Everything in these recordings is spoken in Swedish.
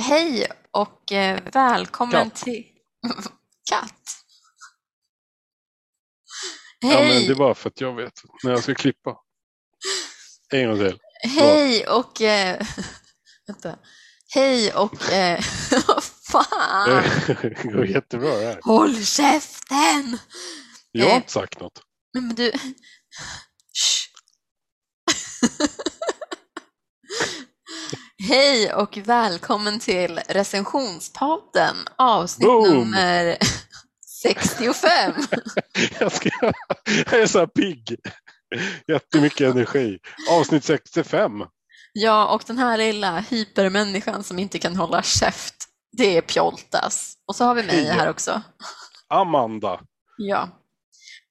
Hej och eh, välkommen Katt. till... Katt? Ja, men Hej, det är bara för att jag vet när jag ska klippa. En gång till. hej och... Eh, vänta. Hej och... Eh, vad fan! Det går jättebra det här. Håll käften! Jag har Eh. inte sagt något. Nej, Men du... Hej och välkommen till recensionspodden avsnitt Boom! nummer 65. Jag, ska, jag är så här pigg. Jättemycket energi. Avsnitt 65. Ja, och den här lilla hypermänniskan som inte kan hålla käft, det är Pjoltas. Och så har vi mig här också. Amanda. Ja.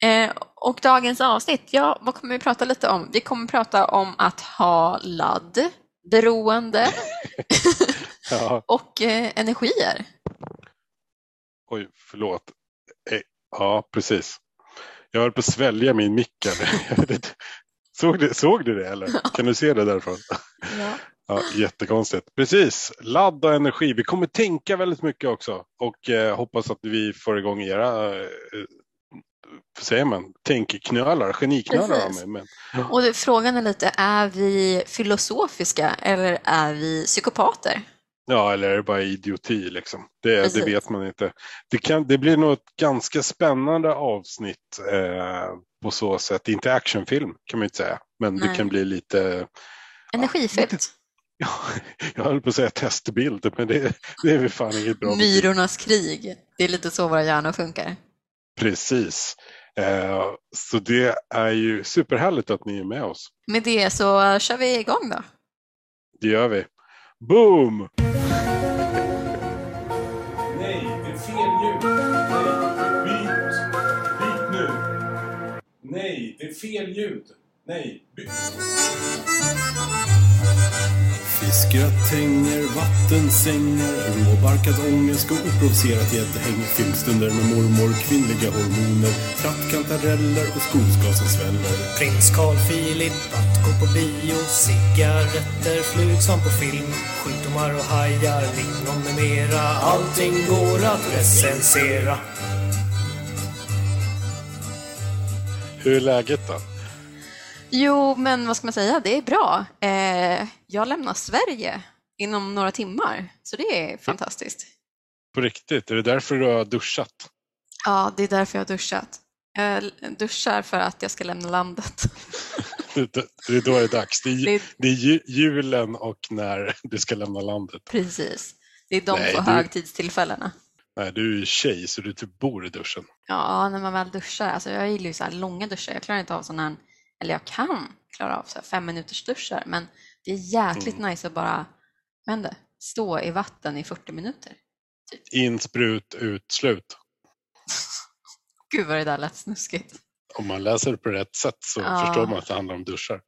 Eh, och dagens avsnitt, ja, vad kommer vi prata lite om? Vi kommer prata om att ha ladd, beroende Ja, och eh, energier. oj, förlåt. Eh, Ja, precis. Jag höll på att svälja min mick. Såg du, såg du det eller? Kan du se det därifrån? Ja. Ja, jättekonstigt. Precis, ladd och energi. Vi kommer tänka väldigt mycket också och eh, hoppas att vi får igång era eh, säger man? Tänkeknölar, geniknölar. av mig, Men, Och det, frågan är lite, är vi filosofiska eller är vi psykopater? ja, eller är det bara idioti liksom? Det, det vet man inte. Det, kan, det blir nog ett ganska spännande avsnitt eh, på så sätt. Inte actionfilm kan man inte säga, men det Nej. kan bli lite Energifyllt. Ja, jag höll på att säga testbild, men det, det är väl fan inget bra. Myrornas krig. Det är lite så våra hjärnor funkar. Precis. Eh, så det är ju superhärligt att ni är med oss. Med det så kör vi igång då. Det gör vi. Boom! Nej, det är fel ljud. Nej, byt. Byt nu. Nej, det är fel ljud. Nej, byt. Fiskgratänger, vattensängar, råbarkad ångest och oprovocerat gäddhäng. Filmstunder med mormor, kvinnliga hormoner, trattkantareller och skogsglas som sväller. Prins Carl Philip att gå på bio Cigaretter, flugsvamp på film Sjukdomar och hajar, lingon med mera Allting går att recensera Hur är läget då? Jo, men vad ska man säga, det är bra. Eh, jag lämnar Sverige inom några timmar, så det är fantastiskt. På riktigt? Är det därför du har duschat? Ja, det är därför jag har duschat. Jag duschar för att jag ska lämna landet. Det är då det är dags. Det är, Det är, det är ju- julen och när du ska lämna landet. precis. Det är de Nej, två du- högtidstillfällena. Nej, du är ju tjej så du typ bor i duschen. Ja, när man väl duschar. Alltså jag gillar ju så här långa duschar. Jag klarar inte av sådana här, eller jag kan klara av så fem minuters duschar, men det är jäkligt Mm. nice att bara, det, stå i vatten i 40 minuter. In, sprut, ut, slut. Gud vad det där lät snuskigt. Om man läser det på rätt sätt så Ja. förstår man att det handlar om duschar.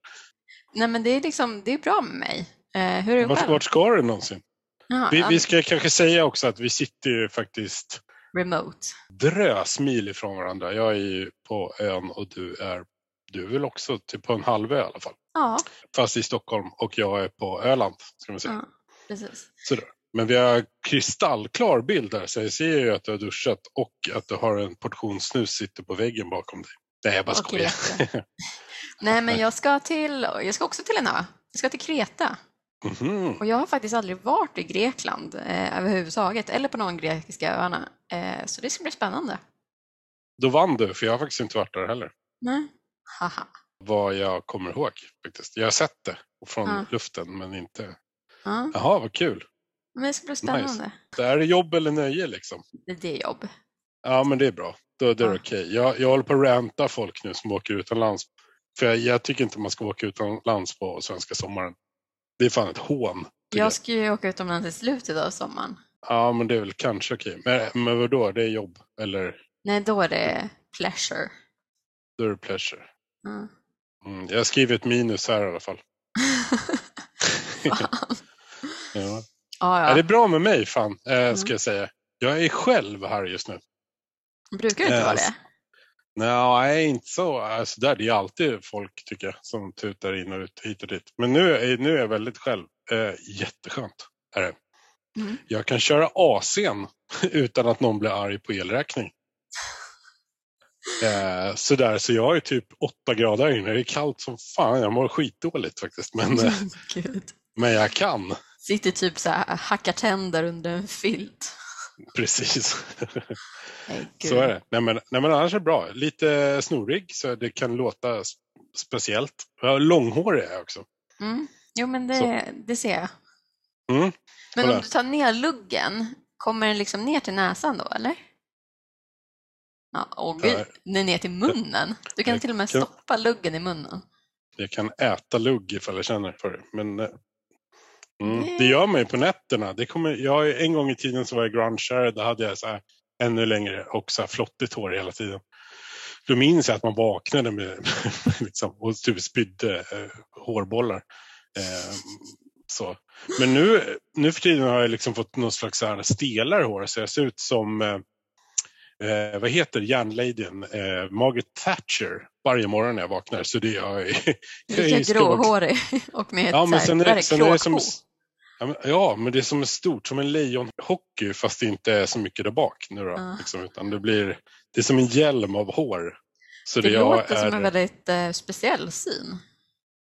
Nej men det är liksom, det är bra med mig. Eh, hur är det Vart, själv? vart ska du någonsin? Jaha, Vi, ja, vi ska kanske säga också att vi sitter ju faktiskt Remote. drösmil ifrån varandra. Jag är ju på ön och du är, du är väl också typ på en halvö i alla fall. Ja, Fast i Stockholm och jag är på Öland. Ska man säga. ja, precis. Sådär. Men vi har kristallklar bild där så jag ser ju att du har duschat och att du har en portion snus sitter på väggen bakom dig. Nej, jag bara skojar. Nej men jag ska till, jag ska också till en ö. Jag ska till Kreta. Mhm. Och jag har faktiskt aldrig varit i Grekland eh, överhuvudtaget, eller på någon grekiska öarna. Eh, så det ska bli spännande. Då vann du, för jag har faktiskt inte varit där heller. Nej. Haha. Vad jag kommer ihåg faktiskt. Jag har sett det från Ja. luften men inte. Ja, Jaha, vad kul. men det ska bli spännande. Det är jobb eller nöje liksom. Det är jobb. Ja, men det är bra. Då, då är det okej. Jag, jag håller på att ranta folk nu som åker utomlands. För jag, jag tycker inte man ska åka utomlands på svenska sommaren. Det är fan ett hån. Jag ska ju åka utomlands i slutet av sommaren. Ja, men det är väl kanske okej. Men, men vadå, det är jobb? Eller Nej, då är det pleasure. då är det pleasure? Mm, jag har skrivit minus här i alla fall. Ja. Ja, Ja. ja. det är bra med mig, fan, eh, Mm. ska jag säga. Jag är själv här just nu. Brukar det inte Eh, vara det? Nej, inte så. Alltså, där, det är alltid folk, tycker jag, som tutar in och ut hit och dit. Men nu är, nu är jag väldigt själv. Eh, jätteskönt är det. Mm. Jag kan köra AC'n utan att någon blir arg på elräkning. Eh, sådär, så jag är typ åtta grader inne. Det är kallt som fan. Jag mår skitdåligt faktiskt. Men, eh, men jag kan. Sitter typ så här, hackar tänder under en filt. Precis. Gud. Så är det. Nej men, nej men annars är det bra. Lite snorig så det kan låta speciellt. Långhårig är jag också. Mm. Jo, men det, Så. det ser jag. Mm. Men om du tar ner luggen, kommer den liksom ner till näsan då, eller? Ja, åh gud, ner till munnen. Du kan Jag till och med kan- stoppa luggen i munnen. Jag kan äta lugg ifall jag känner för det. Men, eh, mm, Det- gör man ju på nätterna. Det kommer, jag, en gång i tiden så var jag grungeare. Då hade jag så här, ännu längre och så här flottigt hår hela tiden. Då minns jag att man vaknade med, liksom, och typ spydde eh, hårbollar. Eh, så. Men nu, nu för tiden har jag liksom fått någon slags så här stelare hår så jag ser ut som eh, eh, vad heter järnladyn? Eh, Margaret Thatcher varje morgon när jag vaknar. Så det jag, är- jag är gråhårig och med Ja, men sen är, det- sen är det som, ja, men, det är som är stort, som en lejonhockey fast det inte är så mycket där bak nu då. Ja. Liksom, utan det blir, det är som en hjälm av hår. Så Det det, jag låter är, som en väldigt eh, speciell syn.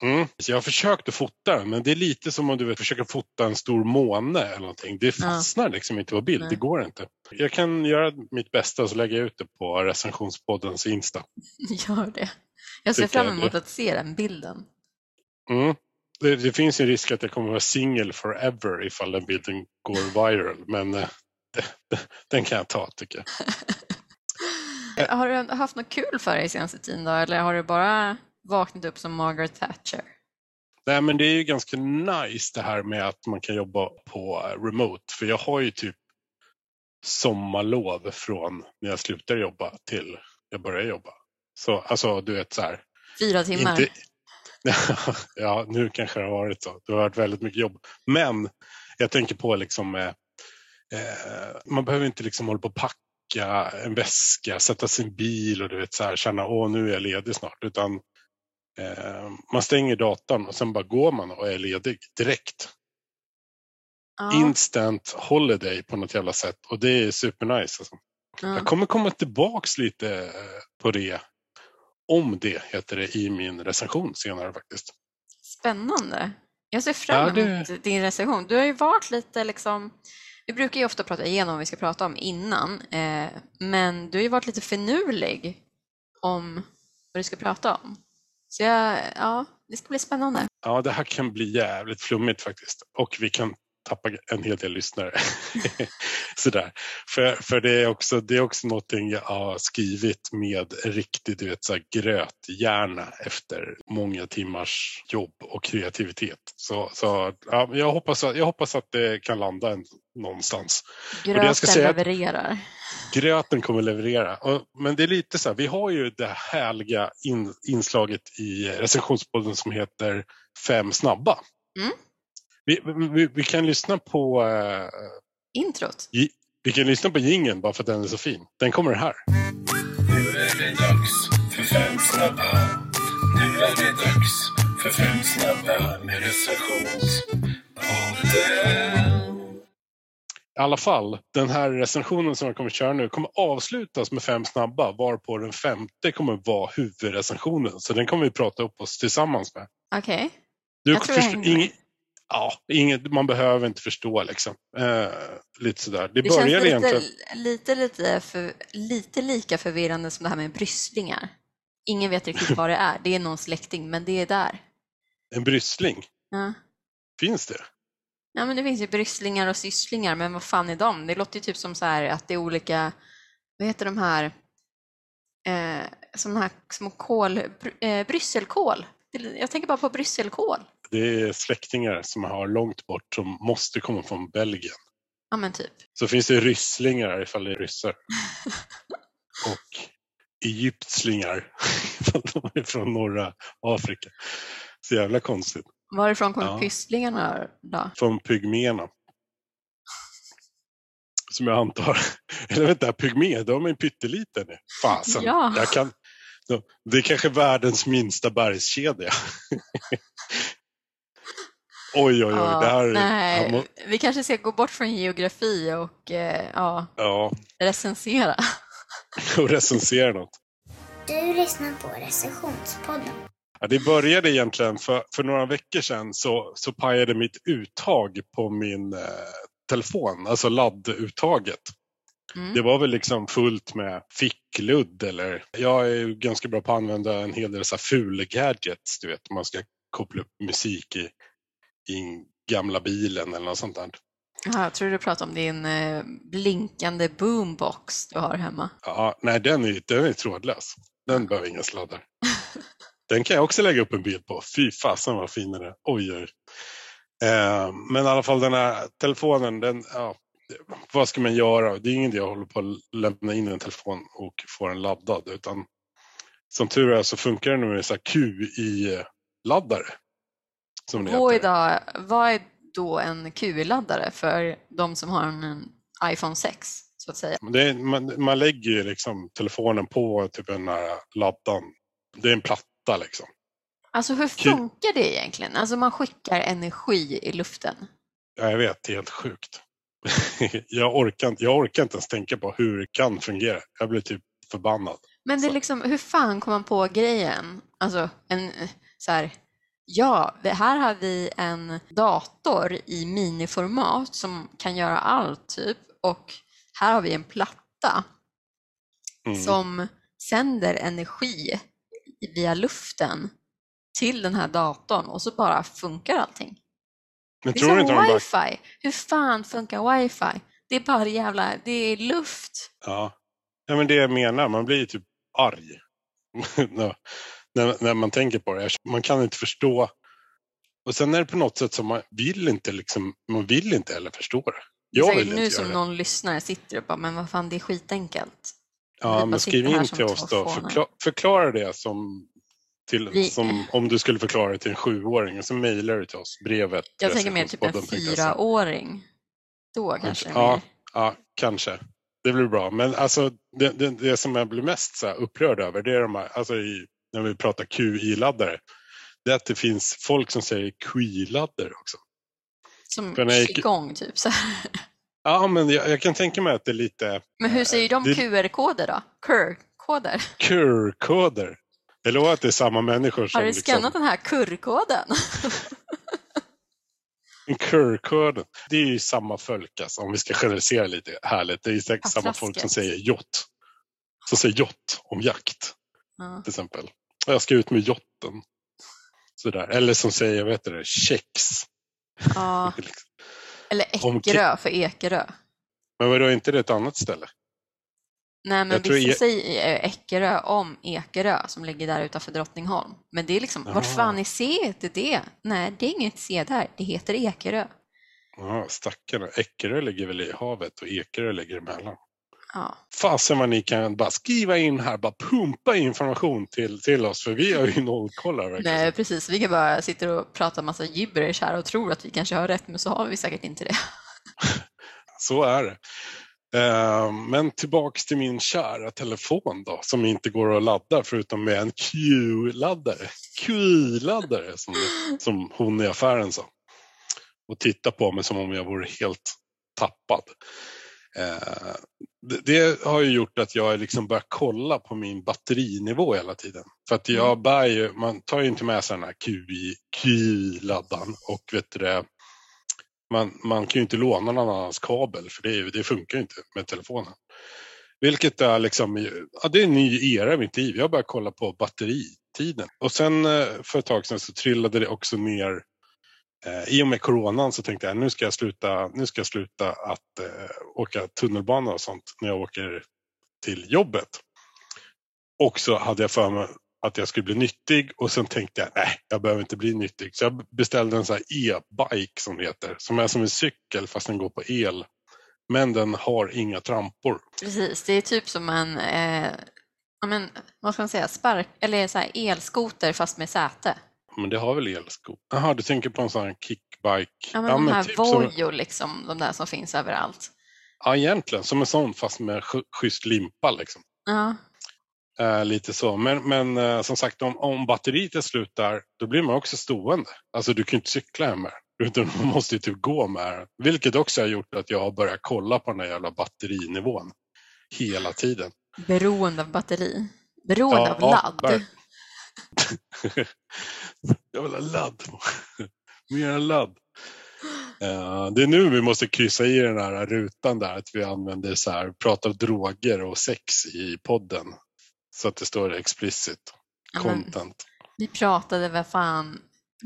Mm, så jag har försökt att fota den, men det är lite som om du vet, försöker fota en stor måne eller någonting. Det fastnar liksom inte på bild, Nej. det går inte. Jag kan göra mitt bästa och så lägger jag ut det på recensionspoddens Insta. Gör det. Jag ser Tycker fram emot att se den bilden. Mm. Det, det finns en risk att jag kommer att vara single forever ifall den bilden går viral, men eh, det, den kan jag ta tycker jag. Har du haft något kul för dig senaste tiden då, eller har du bara vaknat upp som Margaret Thatcher? Nej, men det är ju ganska nice det här med att man kan jobba på eh, remote, för jag har ju typ sommarlov från när jag slutar jobba till jag börjar jobba. Så alltså, du vet så här. Fyra timmar? Inte, ja, nu kanske det har varit så. Det har varit väldigt mycket jobb. Men jag tänker på liksom, eh, eh, man behöver inte liksom hålla på och packa en väska, sätta sin bil och du vet så här, känna åh nu är jag ledig snart. Utan man stänger datorn och sen bara går man och är ledig direkt. ja, Instant holiday på något jävla sätt och det är supernice. Alltså. ja. Jag kommer komma tillbaks lite eh, på det. Om det heter det i min recension senare faktiskt. Spännande. Jag ser fram Ja, det- emot din recension. Du har ju varit lite liksom, vi brukar ju ofta prata igenom vad vi ska prata om innan, eh, men du har ju varit lite finurlig om vad du ska prata om. Så jag, ja, det ska bli spännande. Ja, det här kan bli jävligt flummigt faktiskt. Och vi kan tappa en hel del lyssnare. Sådär. För, för det, är också, det är också någonting jag har skrivit med riktigt du vet, så här, gröthjärna efter många timmars jobb och kreativitet. Så, så ja, jag, hoppas, jag hoppas att det kan landa en, någonstans. det jag Gröten ska säga att- levererar. Gröten kommer leverera. Och, men det är lite så här, vi har ju det härliga in, inslaget i recensionspodden som heter Fem snabba. Mm. Vi, vi, vi kan lyssna på eh, Introt. vi kan lyssna på jingeln bara för att den är så fin. Den kommer här. Nu är det dags för fem snabba. Nu är det dags för fem snabba med recensionspodden. I alla fall, den här recensionen som jag kommer köra nu kommer avslutas med fem snabba varpå den femte kommer vara huvudrecensionen. Så den kommer vi prata upp oss tillsammans med. Okej. Du Jag tror jag ing, ja, inget, man behöver inte förstå liksom. Eh, lite sådär. Det, Det känns börjar lite, egentligen... lite, lite, för, lite lika förvirrande som det här med bryslingar. Ingen vet riktigt vad det är. Det är någon släkting, men det är där. En bryssling. Ja. Finns det? Ja, men det finns ju brysslingar och sysslingar, men vad fan är de? Det låter ju typ som så här att det är olika, vad heter de här, eh, såna här små kål, eh, brysselkål. Jag tänker bara på brysselkål. Det är släktingar som har långt bort som måste komma från Belgien. Ja, men typ. Så finns det rysslingar ifall det är ryssar. Och egyptslingar ifall de är från norra Afrika. Så jävla konstigt. Varifrån kommer Ja. pysslingarna då? Från pygméerna. Som jag antar. Eller vänta, pygmé, de är pytteliten. Fasen. Ja. Jag kan, de- det är kanske världens minsta bergskedja. Oj, oj, oj. Ja, det här, nej, må, vi kanske ska gå bort från geografi och eh, ja, ja, recensera. och recensera något. Du lyssnar på recensionspodden. Ja, det började egentligen för, för några veckor sedan så, så pajade mitt uttag på min eh, telefon, alltså ladduttaget. Mm. Det var väl liksom fullt med fickludd eller jag är ju ganska bra på att använda en hel del så här fula gadgets, du vet, man ska koppla upp musik i, i gamla bilen eller något sånt där. Jaha, jag tror du pratar om din eh, blinkande boombox du har hemma. Ja, nej, den är, den är trådlös. Den behöver inga sladdar. Den kan jag också lägga upp en bild på. Fy fasen vad fin den är. Oj, oj. Eh, men i alla fall den här telefonen, den, ja, vad ska man göra? Det är ingen idé att hålla på att lämna in en telefon och få den laddad. Utan som tur är så funkar den med så QI-laddare. Som det Vad är, då, vad är då en QI-laddare för de som har en, iPhone 6? Så att säga. Är, man, man lägger ju liksom telefonen på typ den här laddan. Det är en platta liksom. Alltså hur funkar det egentligen? Alltså man skickar energi i luften. Ja, jag vet, det är helt sjukt. jag, orkar, inte- jag orkar inte ens tänka på hur det kan fungera. Jag blir typ förbannad. Men det är liksom, hur fan kom man på grejen? Alltså, en, så här, ja, här har vi en dator i miniformat som kan göra allt typ och här har vi en platta Mm. som sänder energi via luften till den här datorn och så bara funkar allting. Men Det är tror som inte de bara... wifi. Hur fan funkar wifi? Det är bara jävla, det är luft. Ja. ja, men det jag menar, man blir ju typ arg. när, när, man tänker på det. Man kan inte förstå. Och sen är det på något sätt som man vill inte liksom, man vill inte heller förstå det. Jag vill nu inte som göra det. någon lyssnare sitter och bara, men vad fan det är skitenkelt. Ja, men skriv in till oss då. fånar. Förklara, det som, till, Vi- som om du skulle förklara det till en sjuåring. Och så mejlar du till oss, brevet. Jag tänker mer typ en fyraåring. Då kanske Ja, ja, kanske. Det blir bra. Men alltså, det, det, det som jag blir mest så upprörd över, det är de här, alltså i, när vi pratar QI-laddare, det är att det finns folk som säger QI-laddare också. Som igång typ. Så. Ja, men jag, jag kan tänka mig att det är lite Men hur säger de det- QR-koder då? QR-koder? QR-koder. Det låter att det är samma människor som Har du liksom, skannat den här QR-koden? en QR-koden. Det är ju samma folk alltså, om vi ska generalisera lite härligt. Det är ju säkert samma folk som säger jott. Som säger jott om jakt. Ja. till exempel. Jag ska ut med jotten. Sådär. Eller som säger, vad heter det, kex. ja. Eller Om Ekerö för Ekerö. Men vadå, är inte det ett annat ställe? Nej, men Jag vissa E- säger eh, Ekerö om Ekerö som ligger där utanför Drottningholm. Men det är liksom, vart Jaha. fan är C heter det? Nej, det är inget C där. Det heter Ekerö. Ja, stackarna. Eckerö ligger väl i havet och Ekerö ligger emellan. Ja. Fasen vad ni kan bara skriva in här, bara pumpa information till, till oss för vi har ju här verkligen. Nej, precis. Vi kan bara sitta och prata massa gibberish här och tror att vi kanske har rätt, men så har vi säkert inte det. Så är det. Eh, Men tillbaks till min kära telefon då, som inte går att ladda förutom med en Q-laddare. Q-laddare som, som hon i affären sa. Och titta på mig som om jag vore helt tappad. Eh, det, det har ju gjort att jag liksom börjat kolla på min batterinivå hela tiden. För att jag bär ju, man tar ju inte med sig den här QI Q-laddan och vet du det, man, man kan ju inte låna någon annans kabel för det, det funkar ju inte med telefonen. Vilket är liksom, ja, det är en ny era i mitt liv. Jag börjar kolla på batteritiden. Och sen eh, för ett tag sedan så trillade det också ner Eh, I och med coronan så tänkte jag nu ska jag sluta, nu ska jag sluta att eh, åka tunnelbana och sånt när jag åker till jobbet. Och så hade jag för mig att jag skulle bli nyttig och sen tänkte jag nej, jag behöver inte bli nyttig. Så jag beställde en sån här e-bike som det heter, som är som en cykel fast den går på el. Men den har inga trampor. Precis, det är typ som en, eh, ja, men, vad ska man säga, spark, eller så här elskoter fast med säte. Men det har väl elsko? Jaha, du tänker på en sån här kickbike? Ja, men de här typ som, Vojo, liksom, de där som finns överallt. ja, egentligen som en sån fast med sch- schysst limpa liksom. Ja, Eh, lite så. Men, men eh, som sagt, om, om batteriet är slut där, då blir man också stående. Alltså du kan inte cykla hem här. Utan man måste ju typ gå med den. Vilket också har gjort att jag har börjat kolla på den här jävla batterinivån. Hela tiden. Beroende av batteri. Beroende Ja, av ja, ladd. jag vill ha ladd. Mer ladd. Det är nu vi måste kryssa i den här rutan där att vi använder så här, pratar droger och sex i podden. Så att det står explicit content. vi pratade väl fan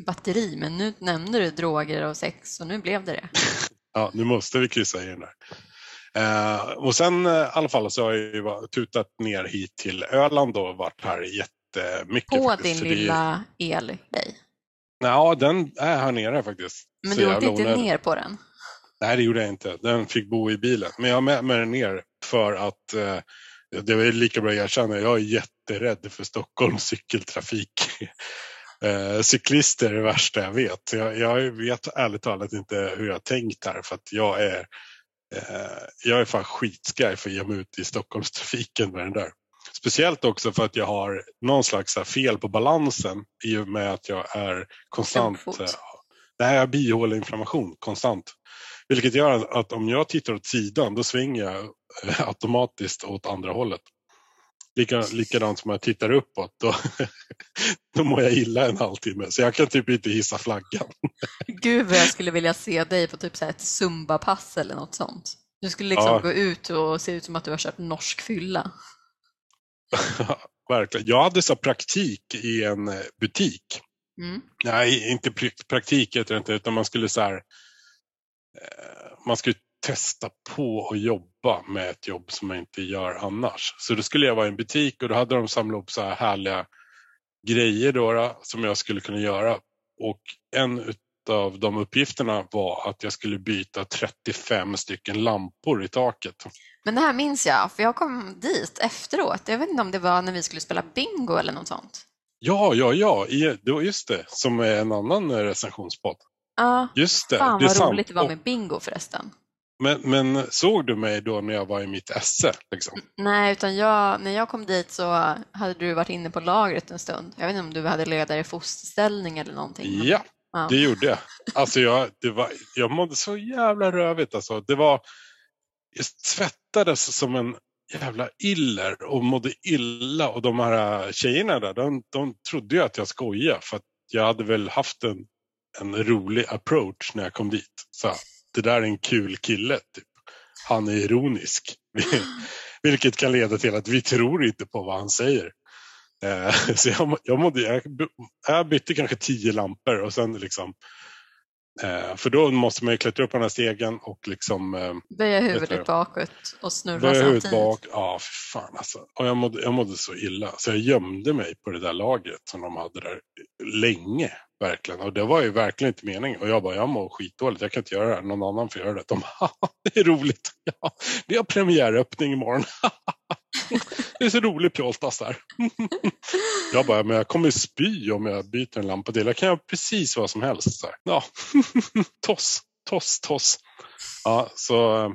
batteri, men nu nämnde du droger och sex och nu blev det det. Ja, nu måste vi kryssa i den där. Eh, och sen eh, i alla fall så har jag ju tutat ner hit till Öland och varit här jättemycket. På faktiskt, din för det lilla elgrej. Ja, den är här nere faktiskt. Men du åkte inte ner på den? Nej, det gjorde jag inte. Den fick bo i bilen. Men jag har med mig den ner för att eh, det var lika bra att erkänna. Jag är jätterädd för Stockholms cykeltrafik. Eh, cyklister är det värsta jag vet. Jag, jag vet ärligt talat inte hur jag tänkt här för att jag är eh, jag är fan skitskraj för att ge mig ut i Stockholmstrafiken med den där. Speciellt också för att jag har någon slags här fel på balansen i och med att jag är konstant eh, Nej, jag har bihåleinflammation konstant. Vilket gör att om jag tittar åt sidan då svänger jag eh, automatiskt åt andra hållet. Lika, likadant som jag tittar uppåt då, då mår jag illa en halvtimme. Så jag kan typ inte hissa flaggan. Gud vad jag skulle vilja se dig på typ så här ett zumbapass eller något sånt. Du skulle liksom Ja. gå ut och se ut som att du har kört norsk fylla. Verkligen. Jag hade så praktik i en eh, butik. Mm. Nej, inte pr- praktik heter det inte, utan man skulle så här, eh, man skulle testa på att jobba med ett jobb som man inte gör annars. Så då skulle jag vara i en butik och då hade de samlat upp så här härliga grejer då, då, som jag skulle kunna göra. Och en av de uppgifterna var att jag skulle byta 35 stycken lampor i taket. Men det här minns jag, för jag kom dit efteråt. Jag vet inte om det var när vi skulle spela bingo eller något sånt. Ja, ja, ja, just det, som är en annan eh, recensionspodd. Ja, Just det, fan det är vad sant. roligt det var med bingo förresten. Men, men såg du mig då när jag var i mitt esse? Liksom? Nej, utan jag, när jag kom dit så hade du varit inne på lagret en stund. Jag vet inte om du hade legat där i fosterställning eller någonting. Ja, ja. det gjorde jag. Alltså jag, det var, jag mådde så jävla rövigt. Alltså. Det var, jag svettades som en jävla iller och mådde illa. Och de här äh, tjejerna där, de, de trodde ju att jag skojade. För att jag hade väl haft en, en rolig approach när jag kom dit. Så det där är en kul kille. Typ. Han är ironisk. Vilket kan leda till att vi tror inte på vad han säger. Eh, Så jag, jag, mådde, jag, jag bytte kanske tio lampor och sen liksom eh, för då måste man ju klättra upp på den här stegen och liksom eh, Böja huvudet bakåt och snurra böja huvudet samtidigt. bak. Ja, för fan alltså. Och jag mådde, jag mådde så illa. Så jag gömde mig på det där lagret som de hade där länge. Verkligen. Och det var ju verkligen inte meningen. Och jag bara, jag mår skitdåligt. Jag kan inte göra det här. Någon annan får göra det. De "Haha, det är roligt. Ja, vi har premiäröppning imorgon. det är så roligt Pjoltas där. jag bara, men jag kommer spy om jag byter en lampa till. Jag kan göra precis vad som helst. Så här. Ja, toss, toss, toss. Ja, så eh,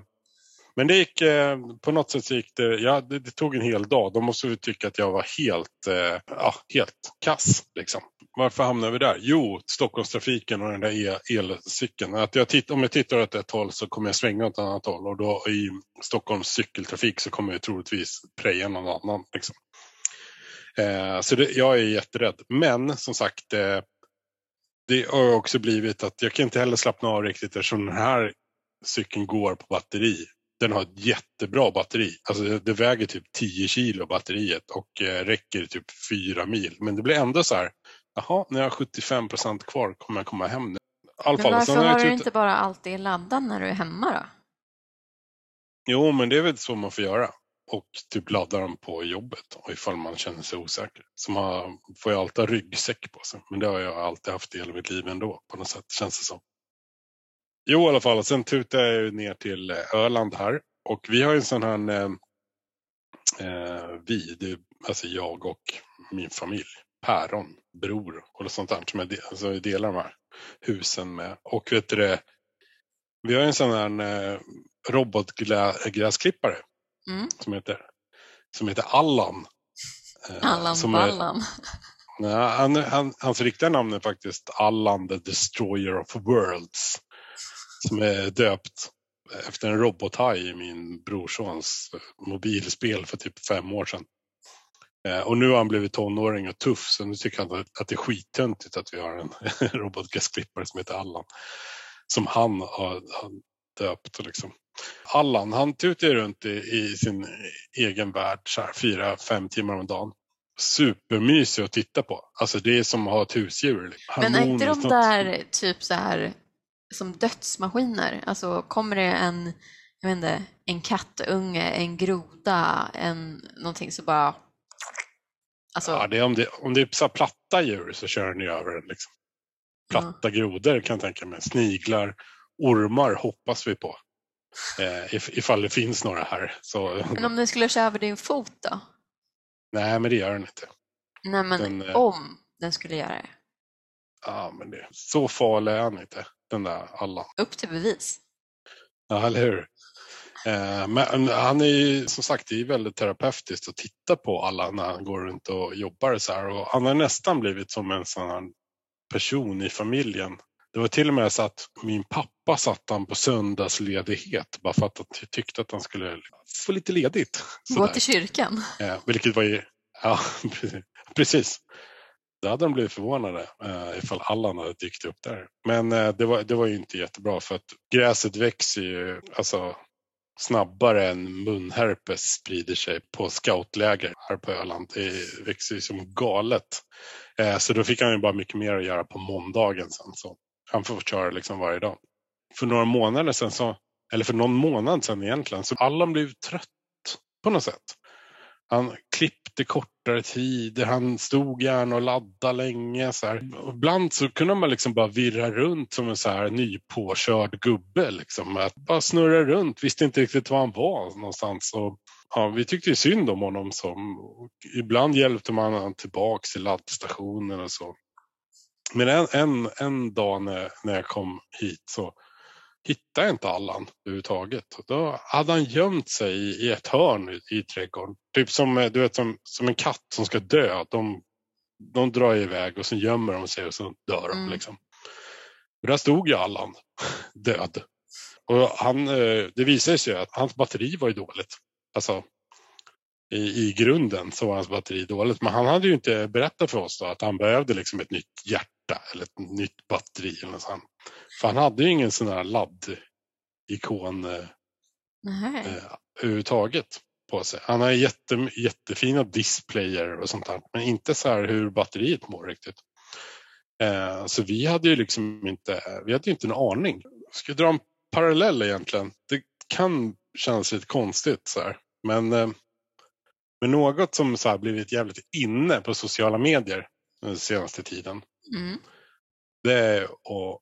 men det gick, eh, på något sätt gick det, ja, det, det tog en hel dag. De måste väl tycka att jag var helt, eh, ja, helt kass. Liksom. Varför hamnade vi där? Jo, Stockholmstrafiken och den där elcykeln. Att jag titt, om jag tittar åt ett håll så kommer jag svänga åt ett annat håll och då i Stockholms cykeltrafik så kommer jag troligtvis preja någon annan. Liksom. Eh, så det, jag är jätterädd. Men som sagt, eh, det har också blivit att jag kan inte heller slappna av riktigt eftersom den här cykeln går på batteri. Den har ett jättebra batteri. Alltså det, väger typ 10 kilo batteriet och eh, räcker typ 4 mil. Men det blir ändå så här, jaha, när jag har 75 procent kvar kommer jag komma hem nu. I alla Men fall, varför har har du tutat- inte bara alltid laddat när du är hemma då? Jo, men det är väl så man får göra. Och typ ladda dem på jobbet ifall man känner sig osäker. Så man får ju alltid ryggsäck på sig. Men det har jag alltid haft i hela mitt liv ändå på något sätt känns det som. Jo, i alla fall. Sen tutade jag ju ner till eh, Öland här. Och vi har ju en sån här, eh, eh, vi, det alltså jag och min familj, päron, bror och sånt där som de, alltså delar de här husen med. Och vet du det, vi har en sån här eh, robotgräsklippare Mm. som heter, som heter Allan. Eh, Allan som är- Ballan. Nej, han, han, hans riktiga namn är faktiskt Allan the Destroyer of Worlds. Som är döpt efter en robothaj i min brorsons mobilspel för typ fem år sedan. Eh, Och nu har han blivit tonåring och tuff så nu tycker han att, det är skittöntigt att vi har en robotgräsklippare som heter Allan. Som han har, döpt liksom. Allan, han tutar runt i, i sin egen värld så här, fyra, fem timmar om dagen. Supermysig att titta på. Alltså det är som att ha ett husdjur. liksom. Men är inte de där typ så här som dödsmaskiner? Alltså kommer det en, jag vet inte, en kattunge, en groda, en någonting så bara... Alltså, Ja, det är om, det, om det är så platta djur så kör den ju över den. Liksom. Platta grodor kan jag tänka mig. Sniglar, ormar hoppas vi på. Eh, if, ifall det finns några här. Så, men om den skulle köra över din fot då? nej, men det gör den inte. Nej men Den, eh, om den skulle göra det. Ja, men det, så farlig är han inte, den där Allan. Upp till bevis. Ja, eller hur? Eh, men han är ju som sagt det är väldigt terapeutiskt att titta på alla när han går runt och jobbar så här. Och han har nästan blivit som en sån här person i familjen. Det var till och med så att min pappa satt han på söndagsledighet bara för att han ty- tyckte att han skulle få lite ledigt. Gå till kyrkan. Eh, vilket var ju, ja precis. Då hade de blivit förvånade eh, ifall Allan hade dykt upp där. Men eh, det, var, det var ju inte jättebra för att gräset växer ju alltså, snabbare än munherpes sprider sig på scoutläger här på Öland. Det växer ju som galet. Eh, så då fick han ju bara mycket mer att göra på måndagen sen. Så han får köra liksom varje dag. För några månader sen, så, eller för någon månad sen egentligen, så Allan blev trött på något sätt. Han klippte kortare tider, han stod gärna och laddade länge. Så här. Ibland så kunde man liksom bara virra runt som en så här nypåkörd gubbe. Liksom. Att bara snurra runt, visste inte riktigt var han var någonstans. Och, ja, vi tyckte synd om honom. Så. och ibland hjälpte man honom tillbaks till laddstationen och så. Men en, en, en dag när, när jag kom hit så hittade inte Allan överhuvudtaget. Då hade han gömt sig i, i ett hörn i, i trädgården. Typ som, eh, du vet, som, som en katt som ska dö. De, de drar iväg och så gömmer de sig och så dör de. Mm. Liksom. Och där stod ju Allan död. Och han, eh, det visade sig att hans batteri var ju dåligt. Alltså, i, I grunden så var hans batteri dåligt. Men han hade ju inte berättat för oss att han behövde liksom ett nytt hjärta eller ett nytt batteri. Eller sånt. För han hade ju ingen sån här ladd-ikon eh, eh, överhuvudtaget på sig. Han har jätte, jättefina displayer och sånt där, men inte så här hur batteriet mår riktigt. Eh, så vi hade ju liksom inte, vi hade ju inte en aning. Jag ska dra en parallell egentligen. Det kan kännas lite konstigt så här, men, eh, men något som så blivit jävligt inne på sociala medier den senaste tiden Mm. det är att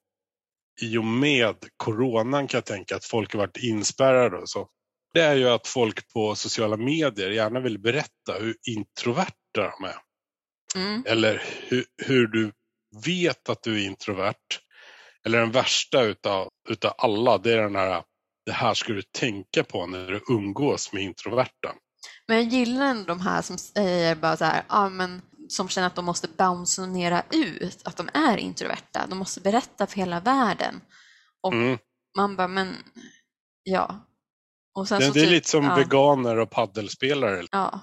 i och med coronan kan jag tänka att folk har varit inspärrade och så. Det är ju att folk på sociala medier gärna vill berätta hur introverta de är. Mm. Eller hur, hur du vet att du är introvert. Eller den värsta utav, utav alla, det är den här det här ska du tänka på när du umgås med introverta. Men jag gillar ändå de här som säger bara så här, ja, men, som känner att de måste basunera ut att de är introverta. De måste berätta för hela världen. Och Mm. man bara, men ja. Och sen Det, så det är typ- lite som ja, veganer och paddelspelare. Ja,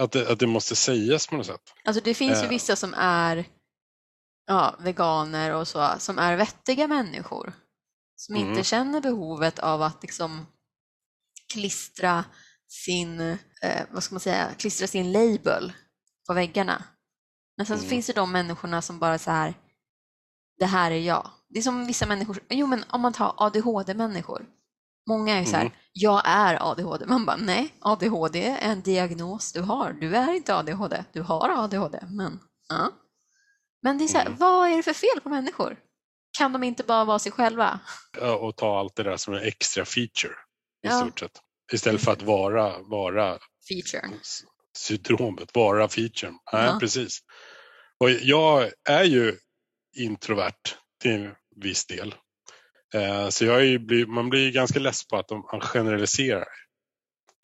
Att det, att det måste sägas på något sätt. alltså det finns ju Eh. vissa som är ja, veganer och så, som är vettiga människor. Som Mm. inte känner behovet av att liksom klistra sin, eh, vad ska man säga, klistra sin label på väggarna. Men sen så Mm. finns det de människorna som bara så här, det här är jag. Det är som vissa människor, jo men om man tar ADHD-människor. Många är så här, Mm. jag är ADHD. Man bara, nej, ADHD är en diagnos du har. Du är inte ADHD, du har ADHD. Men, ja. men det är så här, Mm. vad är det för fel på människor? Kan de inte bara vara sig själva? Ja, och ta allt det där som en extra feature i Ja. stort sett. Istället för att vara, vara syndromet, vara featuren. Nej, Ja. precis. Och jag är ju introvert till en viss del. Eh, så jag är man blir ju ganska less på att de, man generaliserar.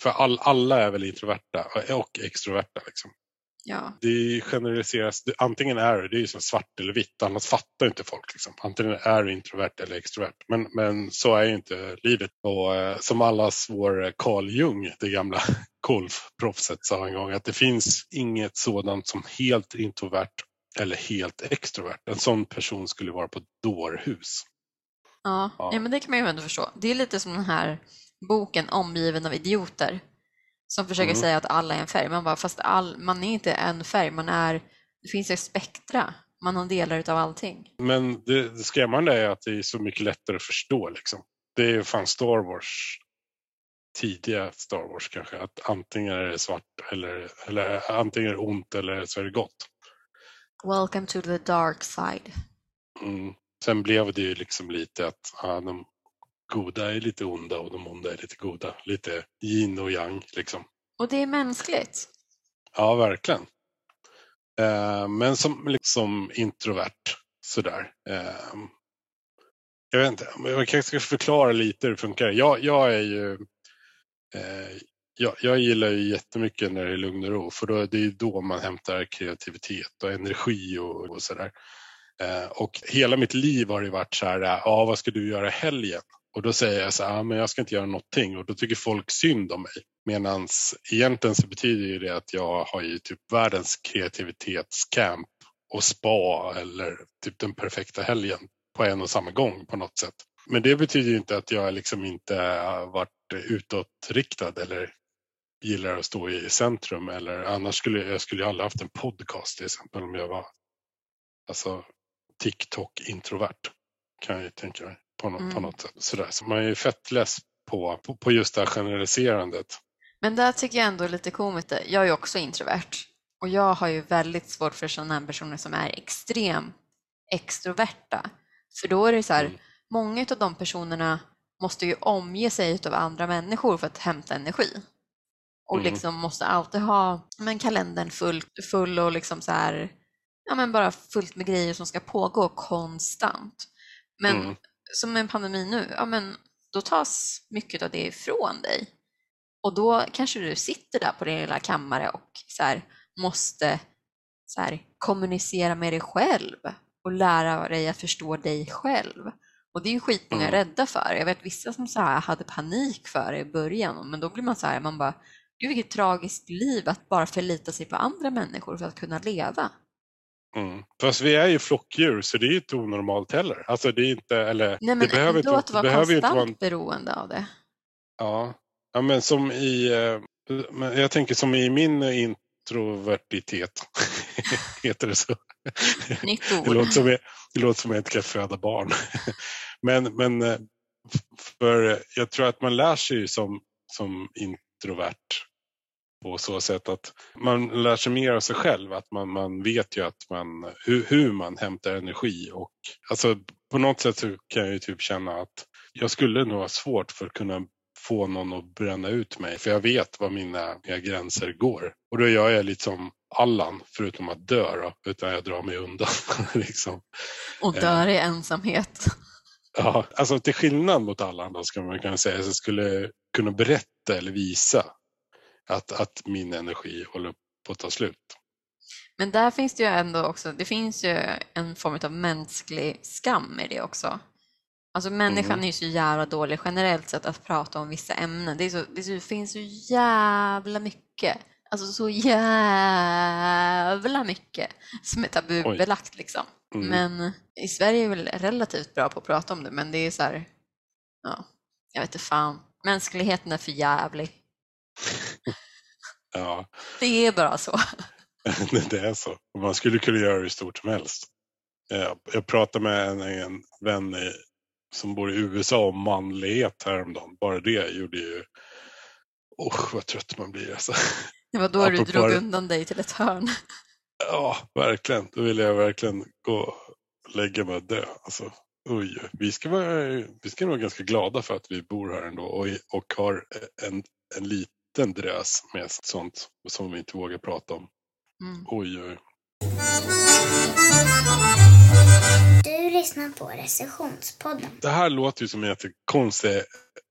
För all, alla är väl introverta och extroverta. Liksom. Ja. Det generaliseras, antingen är det, det är ju som svart eller vitt, annars fattar inte folk. Liksom. Antingen är du introvert eller extrovert. Men, men så är ju inte livet. Och eh, som allas vår Carl Jung, det gamla golfproffset, sa en gång att det finns inget sådant som helt introvert eller helt extrovert. En sån person skulle vara på dårhus. Ja. Ja. ja, men det kan man ju ändå förstå. Det är lite som den här boken Omgiven av idioter som försöker Mm. säga att alla är en färg. Man bara, fast all, man är inte en färg, man är, det finns ett spektra. Man har delar utav allting. Men det, det skrämmande är att det är så mycket lättare att förstå. Liksom. Det är fan Star Wars, tidiga Star Wars kanske, att antingen är det svart eller, eller antingen är det ont eller så är det gott. Welcome to the dark side. Mm. Sen blev det ju liksom lite att ja, de goda är lite onda och de onda är lite goda. Lite yin och yang liksom. Och det är mänskligt. Ja, verkligen. Eh, men som liksom introvert sådär. Eh, jag vet inte, jag kanske ska förklara lite hur det funkar. Jag, jag är ju eh, jag, jag gillar ju jättemycket när det är lugn och ro för då, det är då man hämtar kreativitet och energi och, och sådär. Eh, och hela mitt liv har det varit så här, ja vad ska du göra helgen? Och då säger jag så här, ah, men jag ska inte göra någonting och då tycker folk synd om mig. Medan egentligen så betyder ju det att jag har ju typ världens kreativitetscamp och spa eller typ den perfekta helgen på en och samma gång på något sätt. Men det betyder ju inte att jag liksom inte har varit utåtriktad eller gillar att stå i centrum eller annars skulle jag skulle ju aldrig haft en podcast till exempel om jag var alltså TikTok-introvert kan jag ju tänka mig på något, på Mm. något sätt. Sådär. Så man är ju fett less på, på, på just det här generaliserandet. Men där tycker jag ändå är lite komiskt. Jag är ju också introvert och jag har ju väldigt svårt för sådana här personer som är extremt extroverta. För då är det så här, Mm. många av de personerna måste ju omge sig av andra människor för att hämta energi. Och Mm. liksom måste alltid ha men kalendern full, full och liksom så här, ja men bara fullt med grejer som ska pågå konstant. Men Mm. Som en pandemi nu, ja men då tas mycket av det ifrån dig. Och då kanske du sitter där på din lilla kammare och så här, måste så här, kommunicera med dig själv och lära dig att förstå dig själv. Och det är ju skitmånga Mm. rädda för. Jag vet vissa som så här hade panik för det i början, men då blir man så här, man bara, gud vilket tragiskt liv att bara förlita sig på andra människor för att kunna leva. Mm. Fast vi är ju flockdjur så det är ju inte onormalt heller. Alltså det är inte, eller Nej men det behöver inte, att det vara behöver ju inte konstant vara en, beroende av det. ja. ja, men som i, eh, jag tänker som i min introvertitet, heter det så? Nytt Det ord. låter som jag, det låter som jag inte kan föda barn. Men, men eh, för jag tror att man lär sig som, som introvert på så sätt att man lär sig mer av sig själv. Att man, man vet ju att man, hur, hur man hämtar energi. Och, alltså, på något sätt så kan jag ju typ känna att jag skulle nog ha svårt för att kunna få någon att bränna ut mig. För jag vet var mina, mina gränser går. Och då gör jag lite som Allan, förutom att dö då, utan jag drar mig undan. liksom. Och dör i ensamhet. Ja, alltså till skillnad mot Allan då ska man kunna säga, så skulle kunna berätta eller visa att, att min energi håller på att ta slut. Men där finns det ju ändå också, det finns ju en form av mänsklig skam i det också. Alltså människan Mm. är ju så jävla dålig generellt sett att prata om vissa ämnen. Det, så, det, så, finns så jävla mycket, alltså så jävla mycket som är tabubelagt liksom. Mm. Men i Sverige är vi väl relativt bra på att prata om det, men det är så här, ja, jag vet inte fan. Mänskligheten är för jävlig. Ja, Det är bara så. det är så. Man skulle kunna göra det hur stort som helst. Jag, jag pratade med en, en vän som bor i USA om manlighet häromdagen. Bara det gjorde ju... Usch vad trött man blir alltså. Det var då du Apropå drog det. undan dig till ett hörn. Ja, verkligen. Då vill jag verkligen gå och lägga mig och dö. Alltså, oj, vi ska, vara, vi ska vara ganska glada för att vi bor här ändå och, och har en, en liten drös med sånt som vi inte vågar prata om. Mm. Oj, oj. Du lyssnar på recensionspodden. Det här låter ju som en jättekonstig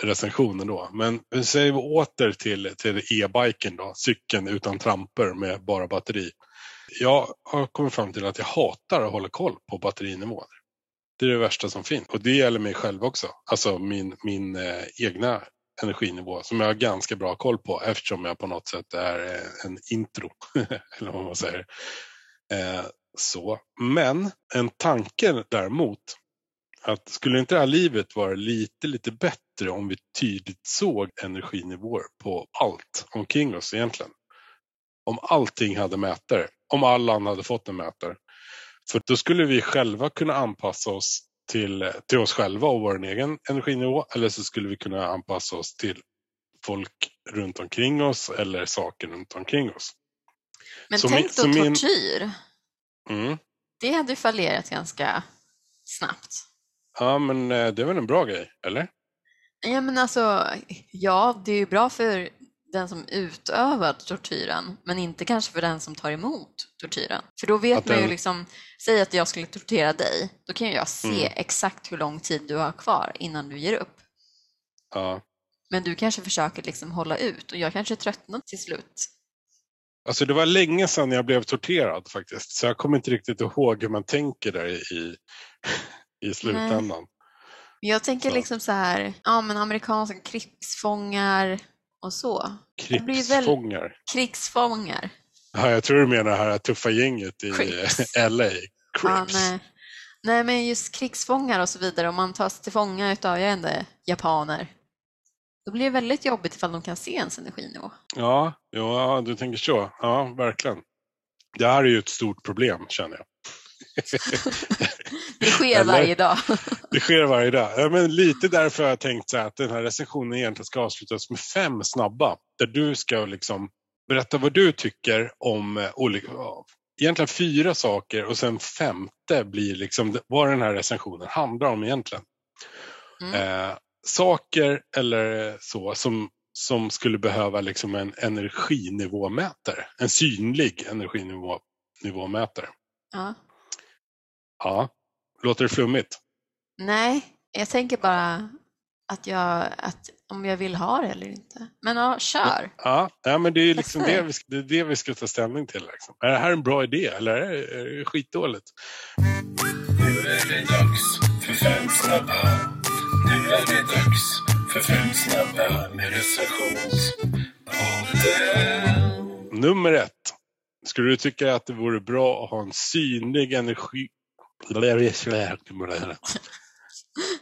recensionen då. Men vi säger vi åter till, till e-biken då, cykeln utan tramper med bara batteri. Jag har kommit fram till att jag hatar att hålla koll på batterinivåer. Det är det värsta som finns. Och det gäller mig själv också. Alltså min, min eh, egna energinivå som jag har ganska bra koll på eftersom jag på något sätt är eh, en intro. Eller vad man säger. Eh, så. Men en tanke däremot att skulle inte det här livet vara lite, lite bättre om vi tydligt såg energinivåer på allt omkring oss egentligen? Om allting hade mätare, om alla hade fått en mätare. För då skulle vi själva kunna anpassa oss till, till oss själva och vår egen energinivå eller så skulle vi kunna anpassa oss till folk runt omkring oss eller saker runt omkring oss. Men Så tänk min- då min- tortyr. Mm. Det hade ju fallerat ganska snabbt. Ja, men eh, det är väl en bra grej, eller? Ja, men alltså, ja, det är ju bra för den som utövar tortyren, men inte kanske för den som tar emot tortyren. För då vet Att man ju den- liksom, säg att jag skulle tortera dig, då kan jag se Mm. exakt hur lång tid du har kvar innan du ger upp. Ja. Men du kanske försöker liksom hålla ut och jag kanske tröttnar till slut. Alltså det var länge sedan jag blev torterad faktiskt, så jag kommer inte riktigt ihåg hur man tänker där i, i slutändan. Jag tänker Så. liksom så här, ja men amerikanska krigsfångar och så. Blir väl- Krigsfångar. Krigsfångar. Ja, jag tror du menar det här tuffa gänget i Crips. LA. Ja, Crips. nej. nej, men just krigsfångar och så vidare, om man tas till fånga utav, jag inte, japaner. Då blir det väldigt jobbigt ifall de kan se ens energinivå. Ja, ja, du tänker så. Ja, verkligen. Det här är ju ett stort problem känner jag. Det sker Eller? varje dag. Det sker varje dag. Ja, men lite därför har jag tänkt så att den här recensionen egentligen ska avslutas med fem snabba. Där du ska liksom berätta vad du tycker om eh, olika, egentligen fyra saker och sen femte blir liksom vad den här recensionen handlar om egentligen. Mm. Eh, saker eller så som, som skulle behöva liksom en energinivåmätare. En synlig energinivåmätare. Ja. Ja, låter det flummigt? Nej, jag tänker bara att jag, att om jag vill ha det eller inte. Men ja, kör. Ja, ja men det är, liksom det, vi, ska- det är det vi ska ta ställning till. Liksom. Är det här en bra idé eller är det, är det skitdåligt? Nu är det dags för fem snabba. Nu är det dags för fem snabba med recensionspodden. Nummer ett. Skulle du tycka att det vore bra att ha en synlig energi...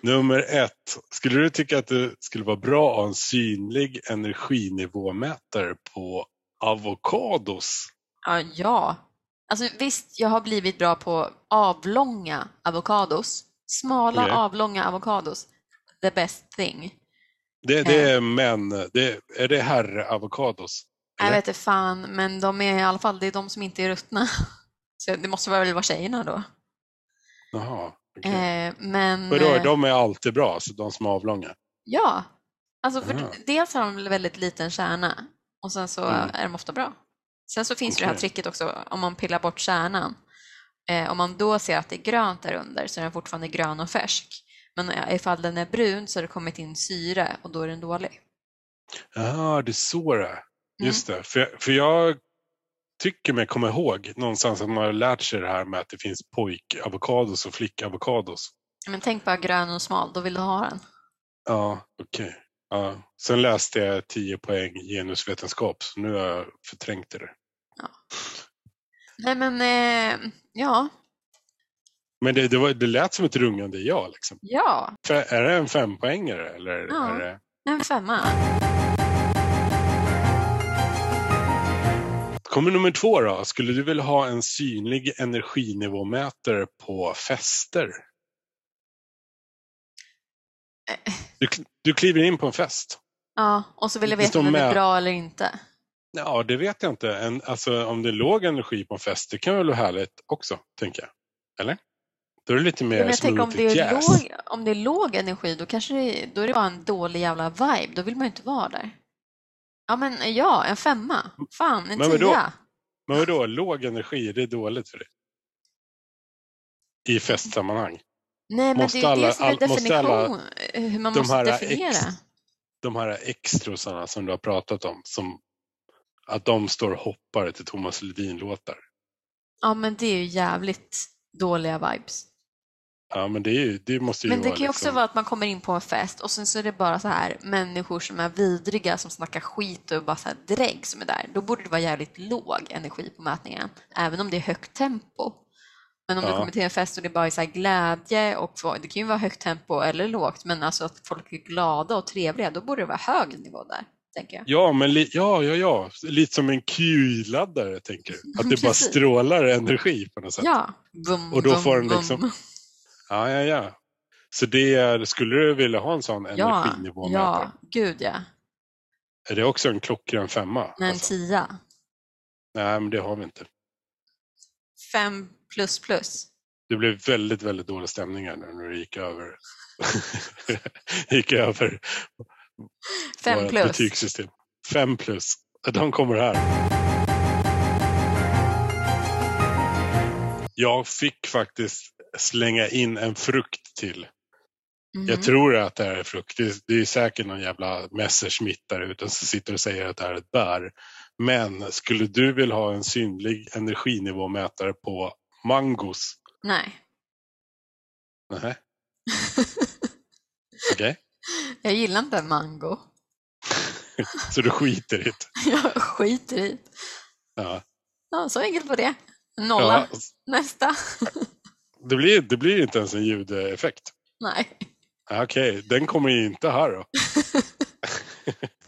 Nummer ett. Skulle du tycka att det skulle vara bra att ha en synlig energinivåmätare på avokados? Ja, ja. Alltså visst, jag har blivit bra på avlånga avokados. Smala Okej. avlånga avokados. The best thing. Det, det är män. Det, är det herr-avokados? Jag vet inte fan, men de är i alla fall, det är de som inte är ruttna. Så det måste väl vara tjejerna då. Jaha. okej. Eh, men... Vadå, eh, de är alltid bra, så de som är avlånga? Ja. Alltså för Aha. dels har de väldigt liten kärna och sen så Mm. är de ofta bra. Sen så finns det det här tricket också, om man pillar bort kärnan. Eh, om man då ser att det är grönt där under så är den fortfarande grön och färsk. Men eh, ifall den är brun så har det kommit in syre och då är den dålig. Ja, det är så det. Just det. För, för jag tycker mig komma ihåg någonstans att man har lärt sig det här med att det finns pojkavokados och flickavokados. Men tänk bara grön och smal, då vill du ha den. Ja, okej. Ja. Sen läste jag 10 poäng genusvetenskap, så nu har jag förträngt det. Nej men, eh, ja, Men det, det, var, det lät som ett rungande ja. Liksom. ja, För är det en fempoängare? Eller Ja. det... en femma. Kommer nummer två då. Skulle du vilja ha en synlig energinivåmätare på fester? Eh. Du, du kliver in på en fest. Ja, och så vill jag Det veta om den är bra eller inte. Ja, det vet jag inte. En, alltså, om det är låg energi på en fest, det kan väl vara härligt också, tänker jag. Eller? Då är det lite mer Men jag tänker om det, är låg, om det är låg energi, då kanske det, då är det bara en dålig jävla vibe. Då vill man ju inte vara där. Ja, men ja, en femma. Fan, en Men tia. Men vadå, låg energi, det är dåligt för dig? I festsammanhang? Nej, men Måste det är alla- det som är all- måste alla- definition, hur man de måste här definiera. ex- de här extrosarna som du har pratat om, som att de står och hoppar till Thomas Ledin-låtar. Ja, men det är ju jävligt dåliga vibes. Ja, men det, ju, det måste ju Men det vara kan ju också liksom, vara att man kommer in på en fest och sen så är det bara så här människor som är vidriga som snackar skit och bara så här drägg som är där. Då borde det vara jävligt låg energi på mätningen, även om det är högt tempo. Men om du Ja. kommer till en fest och det bara är så här glädje och det kan ju vara högt tempo eller lågt, men alltså att folk är glada och trevliga, då borde det vara hög nivå där. Ja, men li, ja, ja, ja. Lite som en Q-laddare, tänker jag. Att det bara strålar energi på något sätt. Ja. Bum, Och då bum, får den liksom- Ja, ja, ja. Så det är, skulle du vilja ha en sån Ja, energinivåmätare? ja, gud ja. Är det också en klockren femma? Nej, en Alltså? tia. Nej, men det har vi inte. Fem plus plus. Det blev väldigt, väldigt dålig stämning här nu när det gick över, gick över Fem plus. betygssystem. Fem plus. De kommer här. Jag fick faktiskt slänga in en frukt till. Mhm. Jag tror att det här är frukt. Det är, det är säkert någon jävla Messerschmitt där ute som sitter och säger att det här är ett bär. Men skulle du vilja ha en synlig energinivåmätare på mangos? Nej. Nej. Okej, Jag gillar inte mango. så du skiter i det? Jag skiter i det. Ja. Ja, så enkelt på det. Nolla. Ja, Nästa. Det, blir, det blir inte ens en ljudeffekt. Nej. Ja, Okej, den kommer ju inte här då.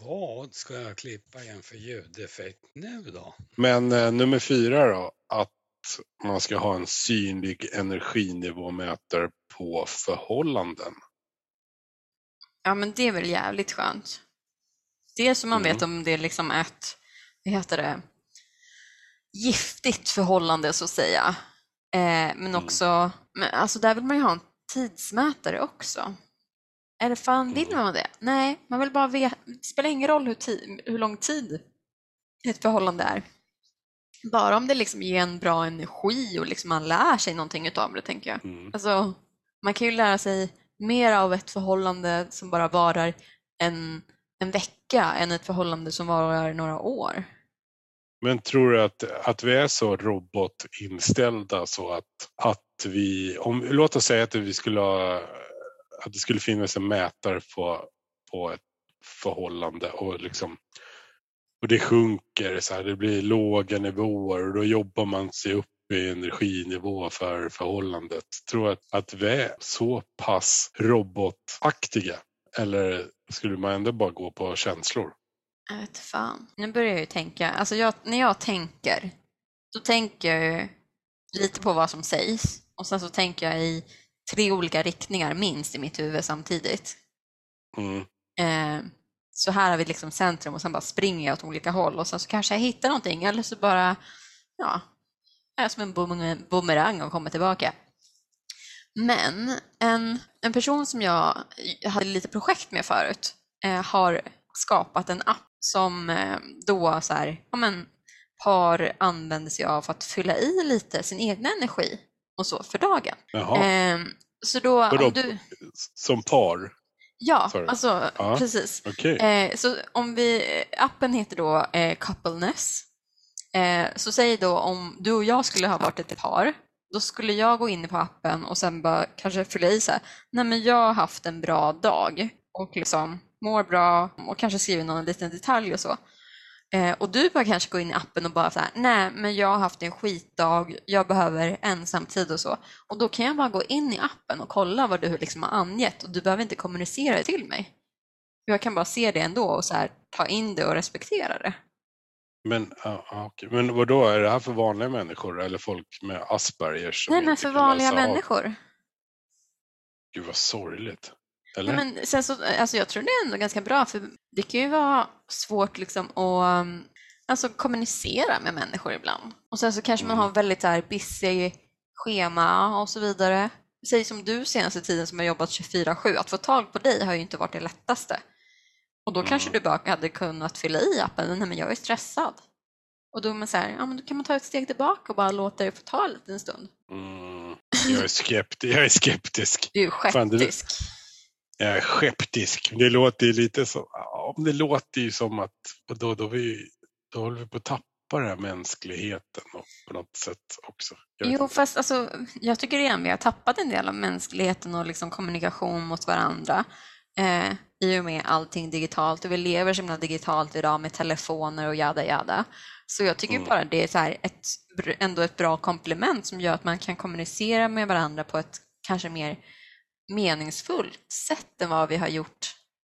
Vad ska jag klippa igen för ljudeffekt nu då? Men eh, nummer fyra då, att man ska ha en synlig energinivåmätare på förhållanden. Ja, men det är väl jävligt skönt. Det är som man Mm. vet om det är liksom ett, vad heter det, giftigt förhållande så att säga. Eh, men också, men alltså där vill man ju ha en tidsmätare också. Eller fan, vill man det? Nej, man vill bara veta, det spelar ingen roll hur, hur lång tid ett förhållande är. Bara om det liksom ger en bra energi och liksom man lär sig någonting utav det, tänker jag. Mm. Alltså, man kan ju lära sig mer av ett förhållande som bara varar en, en vecka än ett förhållande som varar några år. Men tror du att, att vi är så robotinställda så att, att vi, om, låt oss säga att vi skulle ha, att det skulle finnas en mätare på, på ett förhållande och liksom och det sjunker, så här, det blir låga nivåer och då jobbar man sig upp i energinivå för förhållandet. Tror du att, att vi är så pass robotaktiga eller skulle man ändå bara gå på känslor? Jag vet fan. Nu börjar jag ju tänka, alltså jag, när jag tänker, då tänker jag ju lite på vad som sägs och sen så tänker jag i tre olika riktningar minst i mitt huvud samtidigt. Mm. Eh, så här har vi liksom centrum och sen bara springer jag åt olika håll och sen så kanske jag hittar någonting eller så bara, ja, är jag som en boomerang och kommer tillbaka. Men en, en person som jag hade lite projekt med förut eh, har skapat en app som eh, då så här, ja men, par använder sig av för att fylla i lite sin egna energi och så för dagen. Eh, så då, Vadå? om du, som par? ja, Sorry. alltså Ja. precis. Okej. Eh, så om vi, appen heter då eh, Coupleness. Eh, så säg då om du och jag skulle ha varit ett par, då skulle jag gå in på appen och sen bara kanske fylla i så här, nej men jag har haft en bra dag och liksom mår bra och kanske skriver någon liten detalj och så. Eh, och du bara kanske gå in i appen och bara så här, nej men jag har haft en skitdag, jag behöver ensamtid och så. Och då kan jag bara gå in i appen och kolla vad du liksom har angett och du behöver inte kommunicera det till mig. Jag kan bara se det ändå och så här, ta in det och respektera det. Men, ja, okej. men vad då är det här för vanliga människor eller folk med Aspergers? Nej, men för vanliga av? människor. Gud vad sorgligt. Eller? Nej, men sen så, alltså jag tror det är ändå ganska bra, för det kan ju vara svårt liksom att um, alltså, kommunicera med människor ibland. Och sen så kanske man Mm. har väldigt så här busy schema och så vidare. Säg som du senaste tiden som har jobbat 24-7, att få tag på dig har ju inte varit det lättaste. Och då kanske du bara hade kunnat fylla i appen, nej men jag är stressad. Och då är man så här, ja men då kan man ta ett steg tillbaka och bara låta det få ta en liten stund. Mm, jag, är skepti- jag är skeptisk. Du är Fan, du- Jag är skeptisk. Det låter ju lite så. det låter ju som att då, då, vi, då håller vi på att tappa den här mänskligheten på något sätt också. Jag Jo, fast alltså, jag tycker igen vi har tappat en del av mänskligheten och liksom kommunikation mot varandra eh, i och med allting digitalt. Och vi lever så himla digitalt idag med telefoner och jada jada. Så jag tycker Mm. bara det är så här ett, ändå ett bra komplement som gör att man kan kommunicera med varandra på ett kanske mer meningsfullt sätt än vad vi har gjort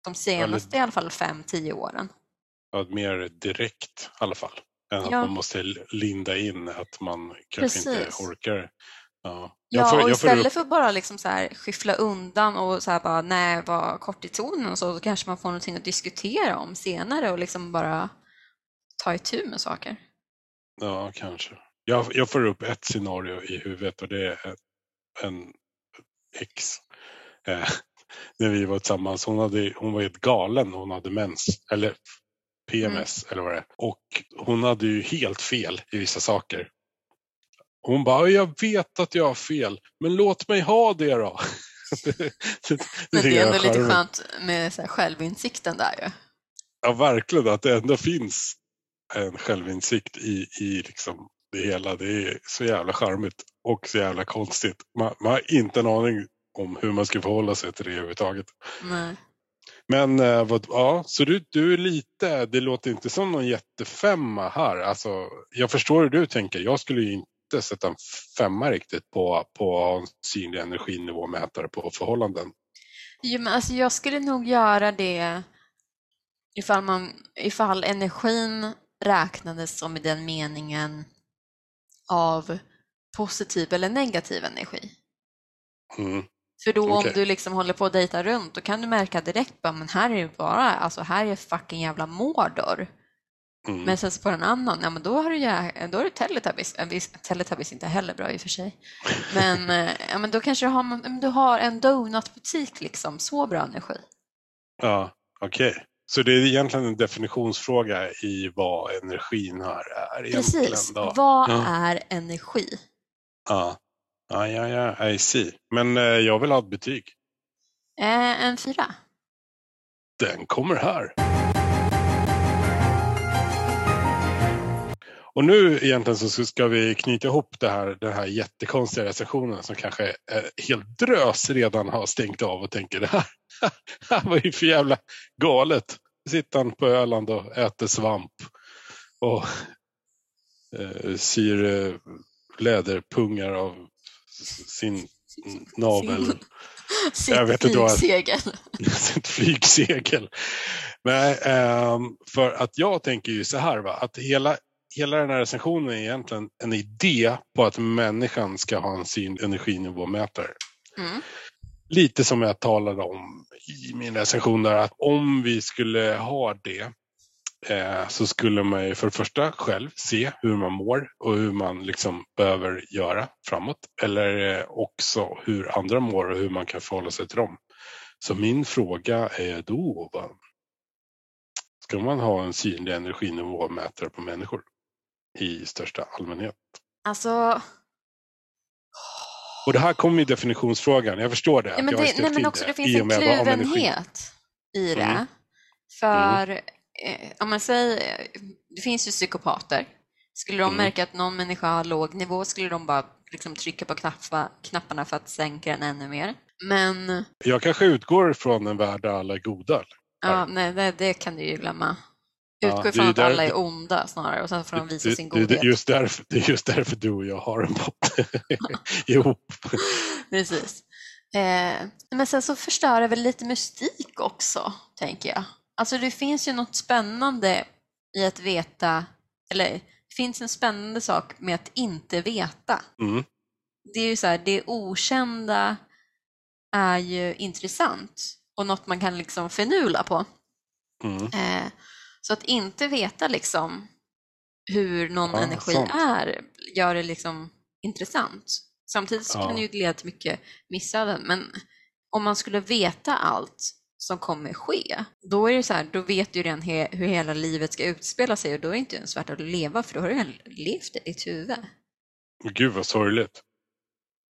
de senaste i alla fall fem, tio åren. Ja, mer direkt i alla fall. Än att Ja. man måste linda in att man kanske inte Precis. orkar. Ja, Ja, får- och istället upp- för bara liksom så här skyffla undan och så här bara nej, vara kort i tonen och så, så kanske man får någonting att diskutera om senare och liksom bara ta itu med saker. Ja, kanske. Jag, jag får upp ett scenario i huvudet och det är en ex. Eh, när vi var tillsammans. Hon, hade, hon var helt galen. Hon hade mens. Eller PMS eller vad det är. Och hon hade ju helt fel i vissa saker. Hon bara, jag vet att jag har fel, men låt mig ha det då. det, det, Men det är ändå lite skönt med så här självinsikten där ju. Ja, verkligen. Att det ändå finns en självinsikt i, i liksom det hela. Det är så jävla charmigt och så jävla konstigt. Man, man har inte en aning om hur man ska förhålla sig till det överhuvudtaget. Nej. Men eh, vad, ja, så du, du är lite, det låter inte som någon jättefemma här. Alltså, jag förstår hur du tänker. Jag skulle ju inte sätta en femma riktigt på, på en synlig energinivåmätare på förhållanden. Jo, men alltså jag skulle nog göra det ifall, man, ifall energin räknades som i den meningen av positiv eller negativ energi. Mm. För då Okej. om du liksom håller på att dejta runt, då kan du märka direkt bara, men här är det bara, alltså här är fucking jävla Mordor. Mm. Men sen så på en annan, ja men då har du, då har du Teletubbies, äh, Teletubbies är inte heller bra i och för sig. Men, eh, ja, men då kanske du har, du har en donutbutik liksom, så bra energi. Ja, okej. Så det är egentligen en definitionsfråga i vad energin här är Precis, vad Ja. är energi? Ja. Ja, ja, ja, I see. Men eh, jag vill ha ett betyg. Eh, en fyra. Den kommer här. Och nu egentligen så ska vi knyta ihop det här, den här jättekonstiga recensionen som kanske eh, helt drös redan har stängt av och tänker det här, här var ju för jävla galet. Sitter han på Öland och äter svamp och eh, syr eh, läderpungar av sin navel. Sitt Jag vet inte flygsegel. ett flygsegel. Nej, ehm, för att jag tänker ju så här va, att hela, hela den här recensionen är egentligen en idé på att människan ska ha en sin energinivåmätare. Mm. Lite som jag talade om i min recension där, att om vi skulle ha det eh, så skulle man ju för det första själv se hur man mår och hur man liksom behöver göra framåt. Eller eh, också hur andra mår och hur man kan förhålla sig till dem. Så min fråga är då, va? ska man ha en synlig energinivåmätare på människor i största allmänhet? Alltså, Och det här kommer ju definitionsfrågan, jag förstår det. ja, men det, nej, men också det finns i och en kluvenhet i det. Mm. För eh, om man säger, det finns ju psykopater. Skulle de Mm. märka att någon människa har låg nivå skulle de bara liksom trycka på knappa, knapparna för att sänka den ännu mer. Men Jag kanske utgår från en värld där alla är goda. ja, nej, det, det kan du ju glömma. Ja, Utgå det är ifrån att alla är onda snarare och sen får de visa Det- sin det, det, godhet. det, är just därför, det är just därför du och jag har en podd ihop. Precis. Eh, men sen så förstör det väl lite mystik också, tänker jag. Alltså det finns ju något spännande i att veta, eller det finns en spännande sak med att inte veta. Mm. Det är ju så här, det okända är ju intressant och något man kan liksom finula på. Mm. Eh, så att inte veta liksom hur någon Ja, energi sant. är gör det liksom intressant. Samtidigt så Ja. kan det ju leda till mycket missöden, men om man skulle veta allt som kommer ske, då är det så här, då vet du redan he- hur hela livet ska utspela sig och då är det inte ens värt att leva för då har du redan levt i ditt huvud. Gud vad sorgligt.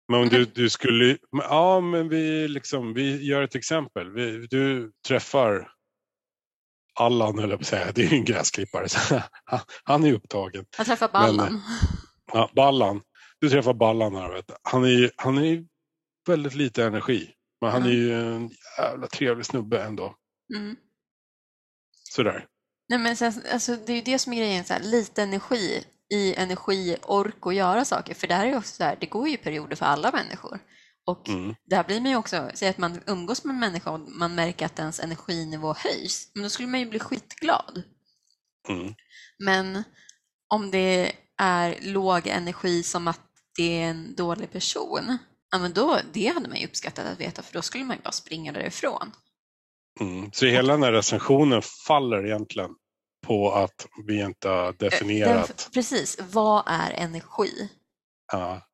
Men om du, du skulle, ja men vi liksom, vi gör ett exempel. Vi, du träffar Allan höll jag på att säga, det är ju en gräsklippare. Så han- han är upptagen. Jag träffar Men, ballen. Ja, Ballan, du träffar Ballan här. Vet du. Han är han är väldigt lite energi. Men han är Mm. ju en jävla trevlig snubbe ändå. Mm. Sådär. Nej, men sen, alltså, det är ju det som är grejen, så här, lite energi i energi, ork och göra saker. För det här är ju också så här, det går ju perioder för alla människor. Och Mm. där blir man ju också, säg att man umgås med en människa och man märker att ens energinivå höjs, men då skulle man ju bli skitglad. Mm. Men om det är låg energi som att det är en dålig person, ja men då, det hade man ju uppskattat att veta för då skulle man ju bara springa därifrån. Mm. Så hela den här recensionen faller egentligen på att vi inte har Den, definierat. precis, vad är energi? Ja.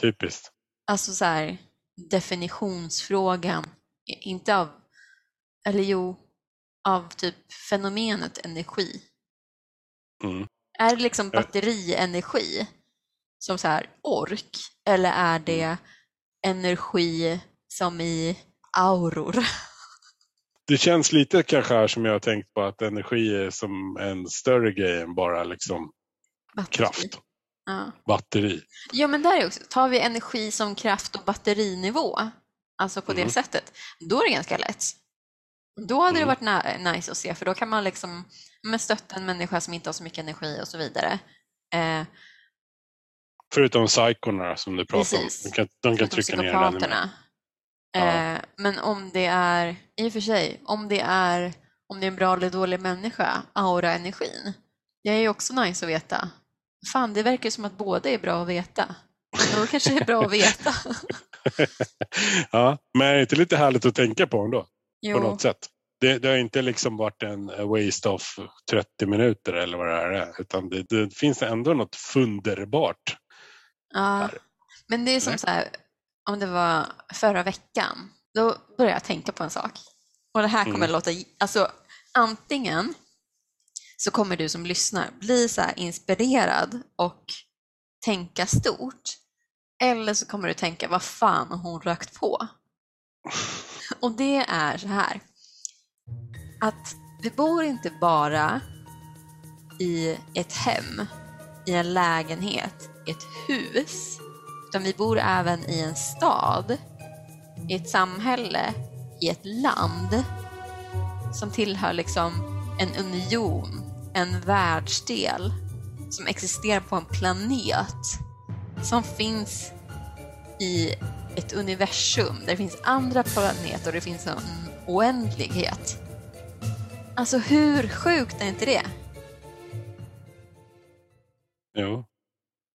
Typiskt. Alltså så här, definitionsfrågan, inte av, eller jo, av typ fenomenet energi. Mm. Är det liksom batterienergi som så här ork eller är det energi som i auror? Det känns lite kanske här som jag har tänkt på att energi är som en större grej än bara liksom Batteri. kraft, Ja. batteri. ja, men där är också, tar vi energi som kraft och batterinivå, alltså på Mm. det sättet, då är det ganska lätt. Då hade det Mm. varit na- nice att se, för då kan man liksom stötta en människa som inte har så mycket energi och så vidare. Eh, Förutom psykorna som du pratar Precis. om. De kan, de kan trycka ner den ännu mer. Eh, men om det är, i och för sig, om det är, om det är en bra eller dålig människa, aura-energin, det är ju också nice att veta. Fan, det verkar som att båda är bra att veta. Då kanske det är bra att veta. ja, men är det inte lite härligt att tänka på ändå? På Jo, något sätt. Det, det har inte liksom varit en waste of 30 minuter eller vad det här är. Utan det, det finns ändå något funderbart. Ja. Men det är som så här, om det var förra veckan, då började jag tänka på en sak. Och det här kommer Mm. låta, alltså antingen så kommer du som lyssnar bli så inspirerad och tänka stort. Eller så kommer du tänka, vad fan har hon rökt på? Och det är så här, att vi bor inte bara i ett hem, i en lägenhet, i ett hus, utan vi bor även i en stad, i ett samhälle, i ett land som tillhör liksom en union, en världsdel som existerar på en planet som finns i ett universum där det finns andra planeter och det finns en oändlighet. Alltså hur sjukt är inte det? Jo.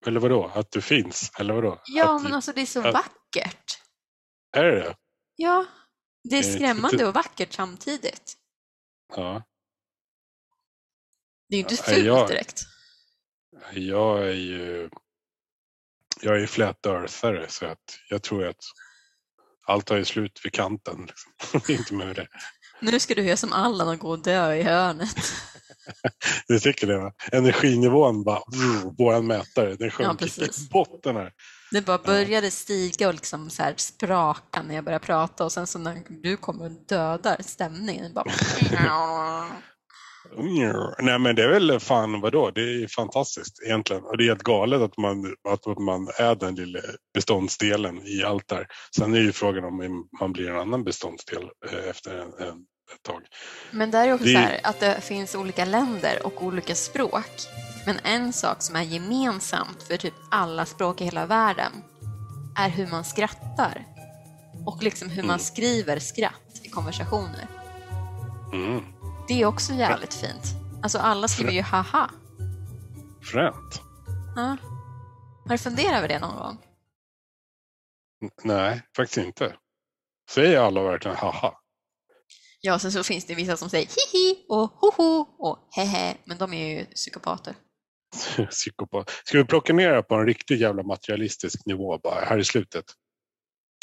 Eller vadå? Att du finns? Eller vadå? Ja, att, men alltså det är så att- vackert. Är det det? Ja, det är Eh, skrämmande och vackert samtidigt. Ja. Det är ju inte Ja, fult jag- direkt. Jag är ju jag är flat earthare så att jag tror att allt har ju slut vid kanten. Liksom. Inte med det. Nu ska du göra som Allan och gå och dö i hörnet. Det tycker det. Va? Energinivån bara, vrr, våran mätare, den sjönk i precis. botten här. Det bara började stiga och liksom så här spraka när jag började prata och sen så när du kommer och dödar stämningen. Bara... Nej men det är väl fan vadå, det är fantastiskt egentligen. Och det är helt galet att man, att man är den lilla beståndsdelen i allt där. Sen är ju frågan om man blir en annan beståndsdel eh, efter en, en, ett tag. Men där är också Det- så här att det finns olika länder och olika språk. Men en sak som är gemensamt för typ alla språk i hela världen är hur man skrattar. Och liksom hur man Mm. skriver skratt i konversationer. Mm. Det är också jävligt fint. Alltså alla skriver ju haha. Fränt. Ja. Har du funderat över det någon gång? Nej, faktiskt inte. Säger alla verkligen haha? Ja, sen så finns det vissa som säger hihi och hoho och hehe, men de är ju psykopater. Psykopat. Ska vi plocka ner det på en riktigt jävla materialistisk nivå bara här i slutet?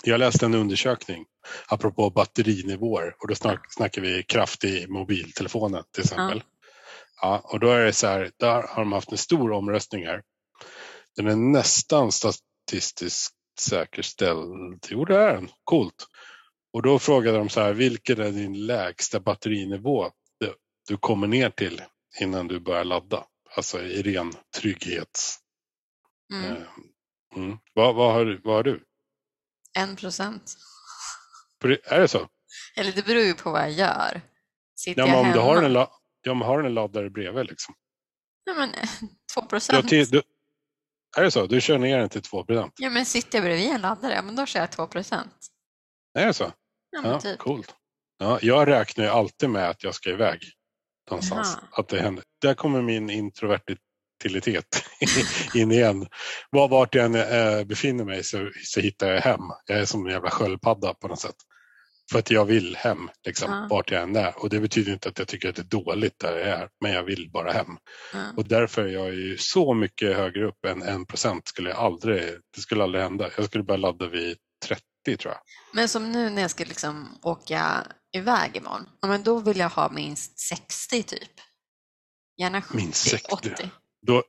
Jag läste en undersökning apropå batterinivåer och då snack, snackar vi kraft i mobiltelefonen till exempel. Ja. och då är det så här, där har de haft en stor omröstning här. Den är nästan statistiskt säkerställd. Jo, det är den. Coolt. Och då frågade de så här, vilken är din lägsta batterinivå? du kommer ner till innan du börjar ladda. Alltså i ren trygghets... Mm. eh, Mm. Vad, vad, har, du- vad har du? En procent. Är det så? Eller det beror ju på vad jag gör. Sitter Ja, men jag om du hemma? har en, la- ja, men har du en laddare bredvid liksom. Ja, men, två Du procent. du, är det så? Du kör ner den till 2 procent? Ja, men sitter jag bredvid en laddare, ja, men då kör jag två procent. Är det så? Ja, Ja, typ. coolt. Ja, jag räknar ju alltid med att jag ska iväg någonstans. Att det händer. Där kommer min introvertibilitet in igen. Var, vart jag än äh, befinner mig så, så hittar jag hem. Jag är som en jävla sköldpadda på något sätt. För att jag vill hem, liksom, Ja. vart jag än är. Och det betyder inte att jag tycker att det är dåligt där jag är, men jag vill bara hem. Ja. Och därför är jag ju så mycket högre upp än en procent skulle jag aldrig, det skulle aldrig hända. Jag skulle börja ladda vid 30 tror jag. Men som nu när jag ska liksom åka iväg imorgon, ja, men då vill jag ha minst 60 typ. Gärna 70, Minst 60. 80. Då,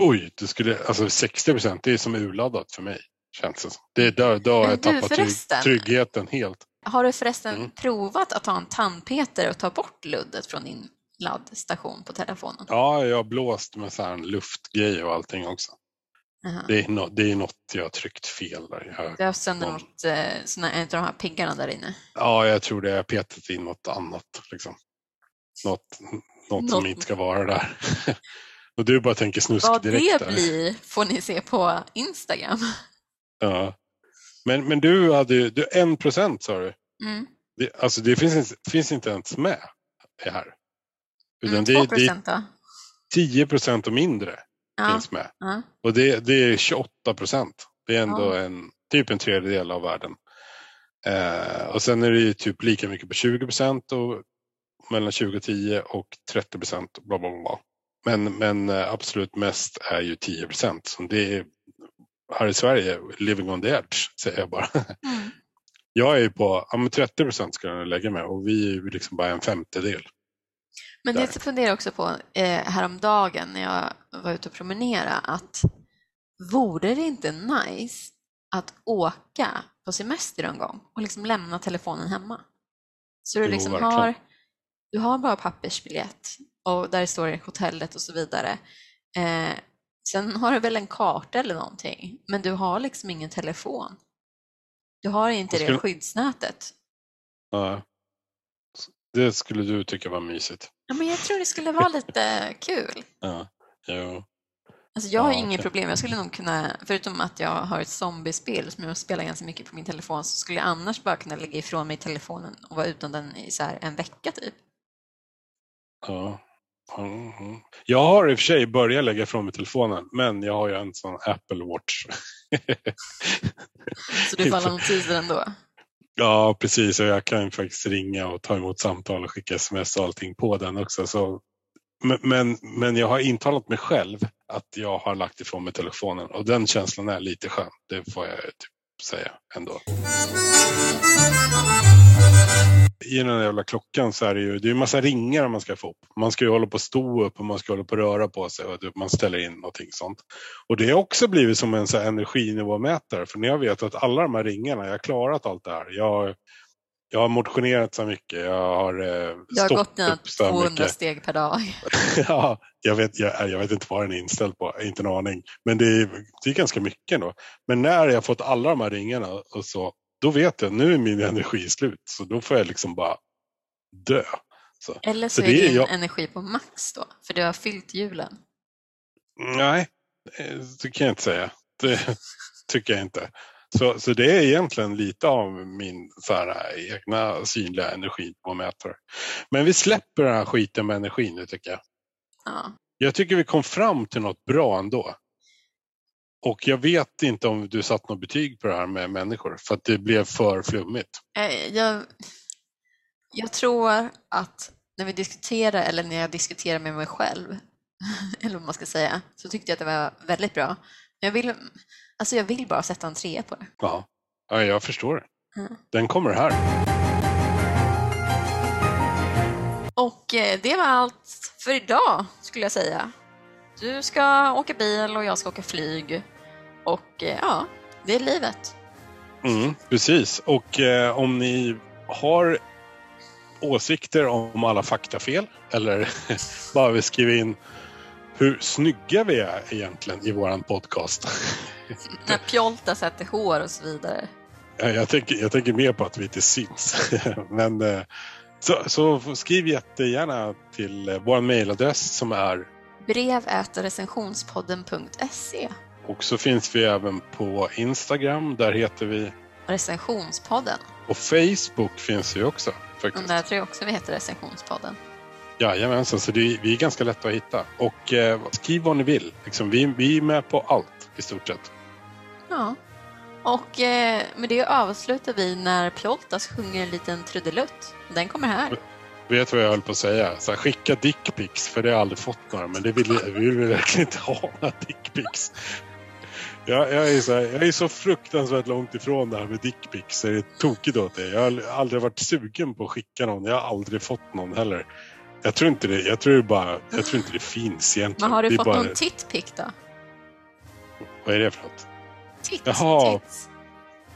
oj, det skulle, alltså 60 procent, det är som urladdat för mig. Känns det som. Det är där, då har jag du, tappat tryggheten helt. Har du förresten Mm. provat att ta en tandpeter och ta bort luddet från din laddstation på telefonen? Ja, jag har blåst med så här en luftgrej och allting också. Jaha. Det är, no, det är något jag har tryckt fel där. Jag, Du har haft sönder något, eh, såna, en av de här piggarna där inne. ja, jag tror det. Jag har petat in något annat. Liksom. Något, något som inte ska vara där. och du bara tänker snusk Vad direkt det där. blir får ni se på Instagram. Ja. Men, men du hade ju, du, en procent sa du. Mm. Det, alltså det finns, inte- finns inte ens med här. Utan Mm, det, 2 det är procent då? 10 procent och mindre Ja. finns med. ja. Och det, det är 28 procent. Det är ändå Ja. en, typ en tredjedel av världen. Eh, och sen är det ju typ lika mycket på 20 procent och mellan 20 och 10 och 30 procent. Bla, bla, bla. Men, men eh, absolut mest är ju 10 procent. Så det är här i Sverige, living on the edge, säger jag bara. Mm. Jag är ju på ja, men 30 procent ska jag lägga med och vi är ju liksom bara en femtedel. Men Där. jag funderar också på eh, häromdagen när jag var ute och promenera att vore det inte nice att åka på semester en gång och liksom lämna telefonen hemma? Så du Jo, liksom verkligen. har, du har bara pappersbiljett och där står det hotellet och så vidare. Eh, sen har du väl en karta eller någonting, men du har liksom ingen telefon. Du har inte Jag det skulle- skyddsnätet. Ja. Det skulle du tycka var mysigt. Ja, men jag tror det skulle vara lite kul. Ja. Jo. Alltså jag har Ja, inget problem. Jag skulle nog kunna, förutom att jag har ett zombiespel som jag spelar ganska mycket på min telefon, så skulle jag annars bara kunna lägga ifrån mig telefonen och vara utan den i så här en vecka typ. Ja. Mhm. Jag har i och för sig börjat lägga ifrån mig telefonen, men jag har ju en sån Apple Watch. Så du får alla notiser ändå ja, precis. Och jag kan faktiskt ringa och ta emot samtal och skicka sms och allting på den också. Så, men, men, men jag har intalat mig själv att jag har lagt ifrån mig telefonen och den känslan är lite skön. Det får jag typ säga ändå. I den där jävla klockan så är det ju det är en massa ringar man ska få upp. Man ska ju hålla på att stå upp och man ska hålla på att röra på sig och man ställer in någonting sånt. Och det har också blivit som en så här energinivåmätare för när jag vet att alla de här ringarna, jag har klarat allt det här. Jag, jag har motionerat så mycket, jag har eh, Jag har gått här 200 mycket. steg per dag. ja, jag vet, jag, jag vet inte vad den är inställd på, inte en aning. Men det är, det är ganska mycket då. Men när jag har fått alla de här ringarna och så, då vet jag nu är min energi slut. Så då får jag liksom bara dö. Så. Eller så, Så är din jag- energi på max då, för du har fyllt hjulen. Nej, det kan jag inte säga. Det tycker jag inte. Så, så det är egentligen lite av min så här, egna synliga energimätare. Men vi släpper den här skiten med energin nu tycker jag. Ja. Jag tycker vi kom fram till något bra ändå. Och jag vet inte om du satt något betyg på det här med människor för att det blev för flummigt. Eh, Jag, jag tror att när vi diskuterar, eller när jag diskuterar med mig själv, eller vad man ska säga, så tyckte jag att det var väldigt bra. Jag vill, alltså jag vill bara sätta en trea på det. Ja, ja jag förstår det. Mm. Den kommer här. Och eh, det var allt för idag, skulle jag säga. Du ska åka bil och jag ska åka flyg. Och eh, ja, det är livet. Mm, precis. Och eh, om ni har åsikter om alla faktafel eller bara vill skriva in hur snygga vi är egentligen i våran podcast. När Pjolta sätter hår och så vidare. Ja, Jag tänker, jag tänker mer på att vi inte syns. Men, eh, så, så skriv jättegärna till eh, vår mejladress som är Brev recensionspodden.se och så finns vi även på Instagram. Där heter vi Recensionspodden. och Facebook finns vi också. Och Faktiskt. där tror jag också vi heter Recensionspodden. Jajamensan, så det, är- vi är ganska lätta att hitta. Och eh, skriv vad ni vill. Liksom, vi, vi är med på allt i stort sett. Ja. Och eh, med det avslutar vi när Pjoltas sjunger en liten trudelutt. Den kommer här. Vet du vad jag höll på att säga? Så här, skicka dickpics, för det har jag aldrig fått några. Men det vill, vi vill verkligen inte ha några dickpics. Jag, jag, är så här, jag är så fruktansvärt långt ifrån det här med dickpics. Det är tokigt åt det. Jag har aldrig varit sugen på att skicka någon. Jag har aldrig fått någon heller. Jag tror inte det, jag tror det bara, jag tror inte det finns egentligen. Men har du fått bara, någon titpic då? Vad är det för något? Tits? Jaha. Tits.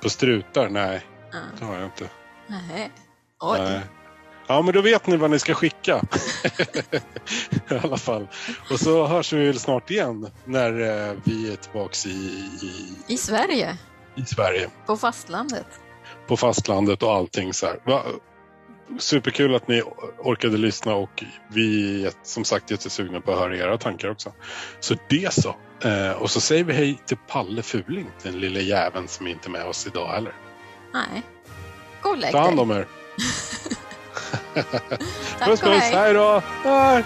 På strutar? Nej, Ja. det har jag inte. Nej. Oj. Nej. Ja, men då vet ni vad ni ska skicka. I alla fall. Och så hörs vi väl snart igen när eh, vi är tillbaks i, i, I Sverige. i Sverige. På fastlandet. På fastlandet och allting så här. Va? Superkul att ni orkade lyssna och vi är som sagt jättesugna på att höra era tankar också. Så det så. Eh, och så säger vi hej till Palle Fuling, den lilla jäveln som inte är med oss idag heller. Nej. Gå och lägg Ta hand dig. om er. Tack Puss puss, hej. hej då! Hej!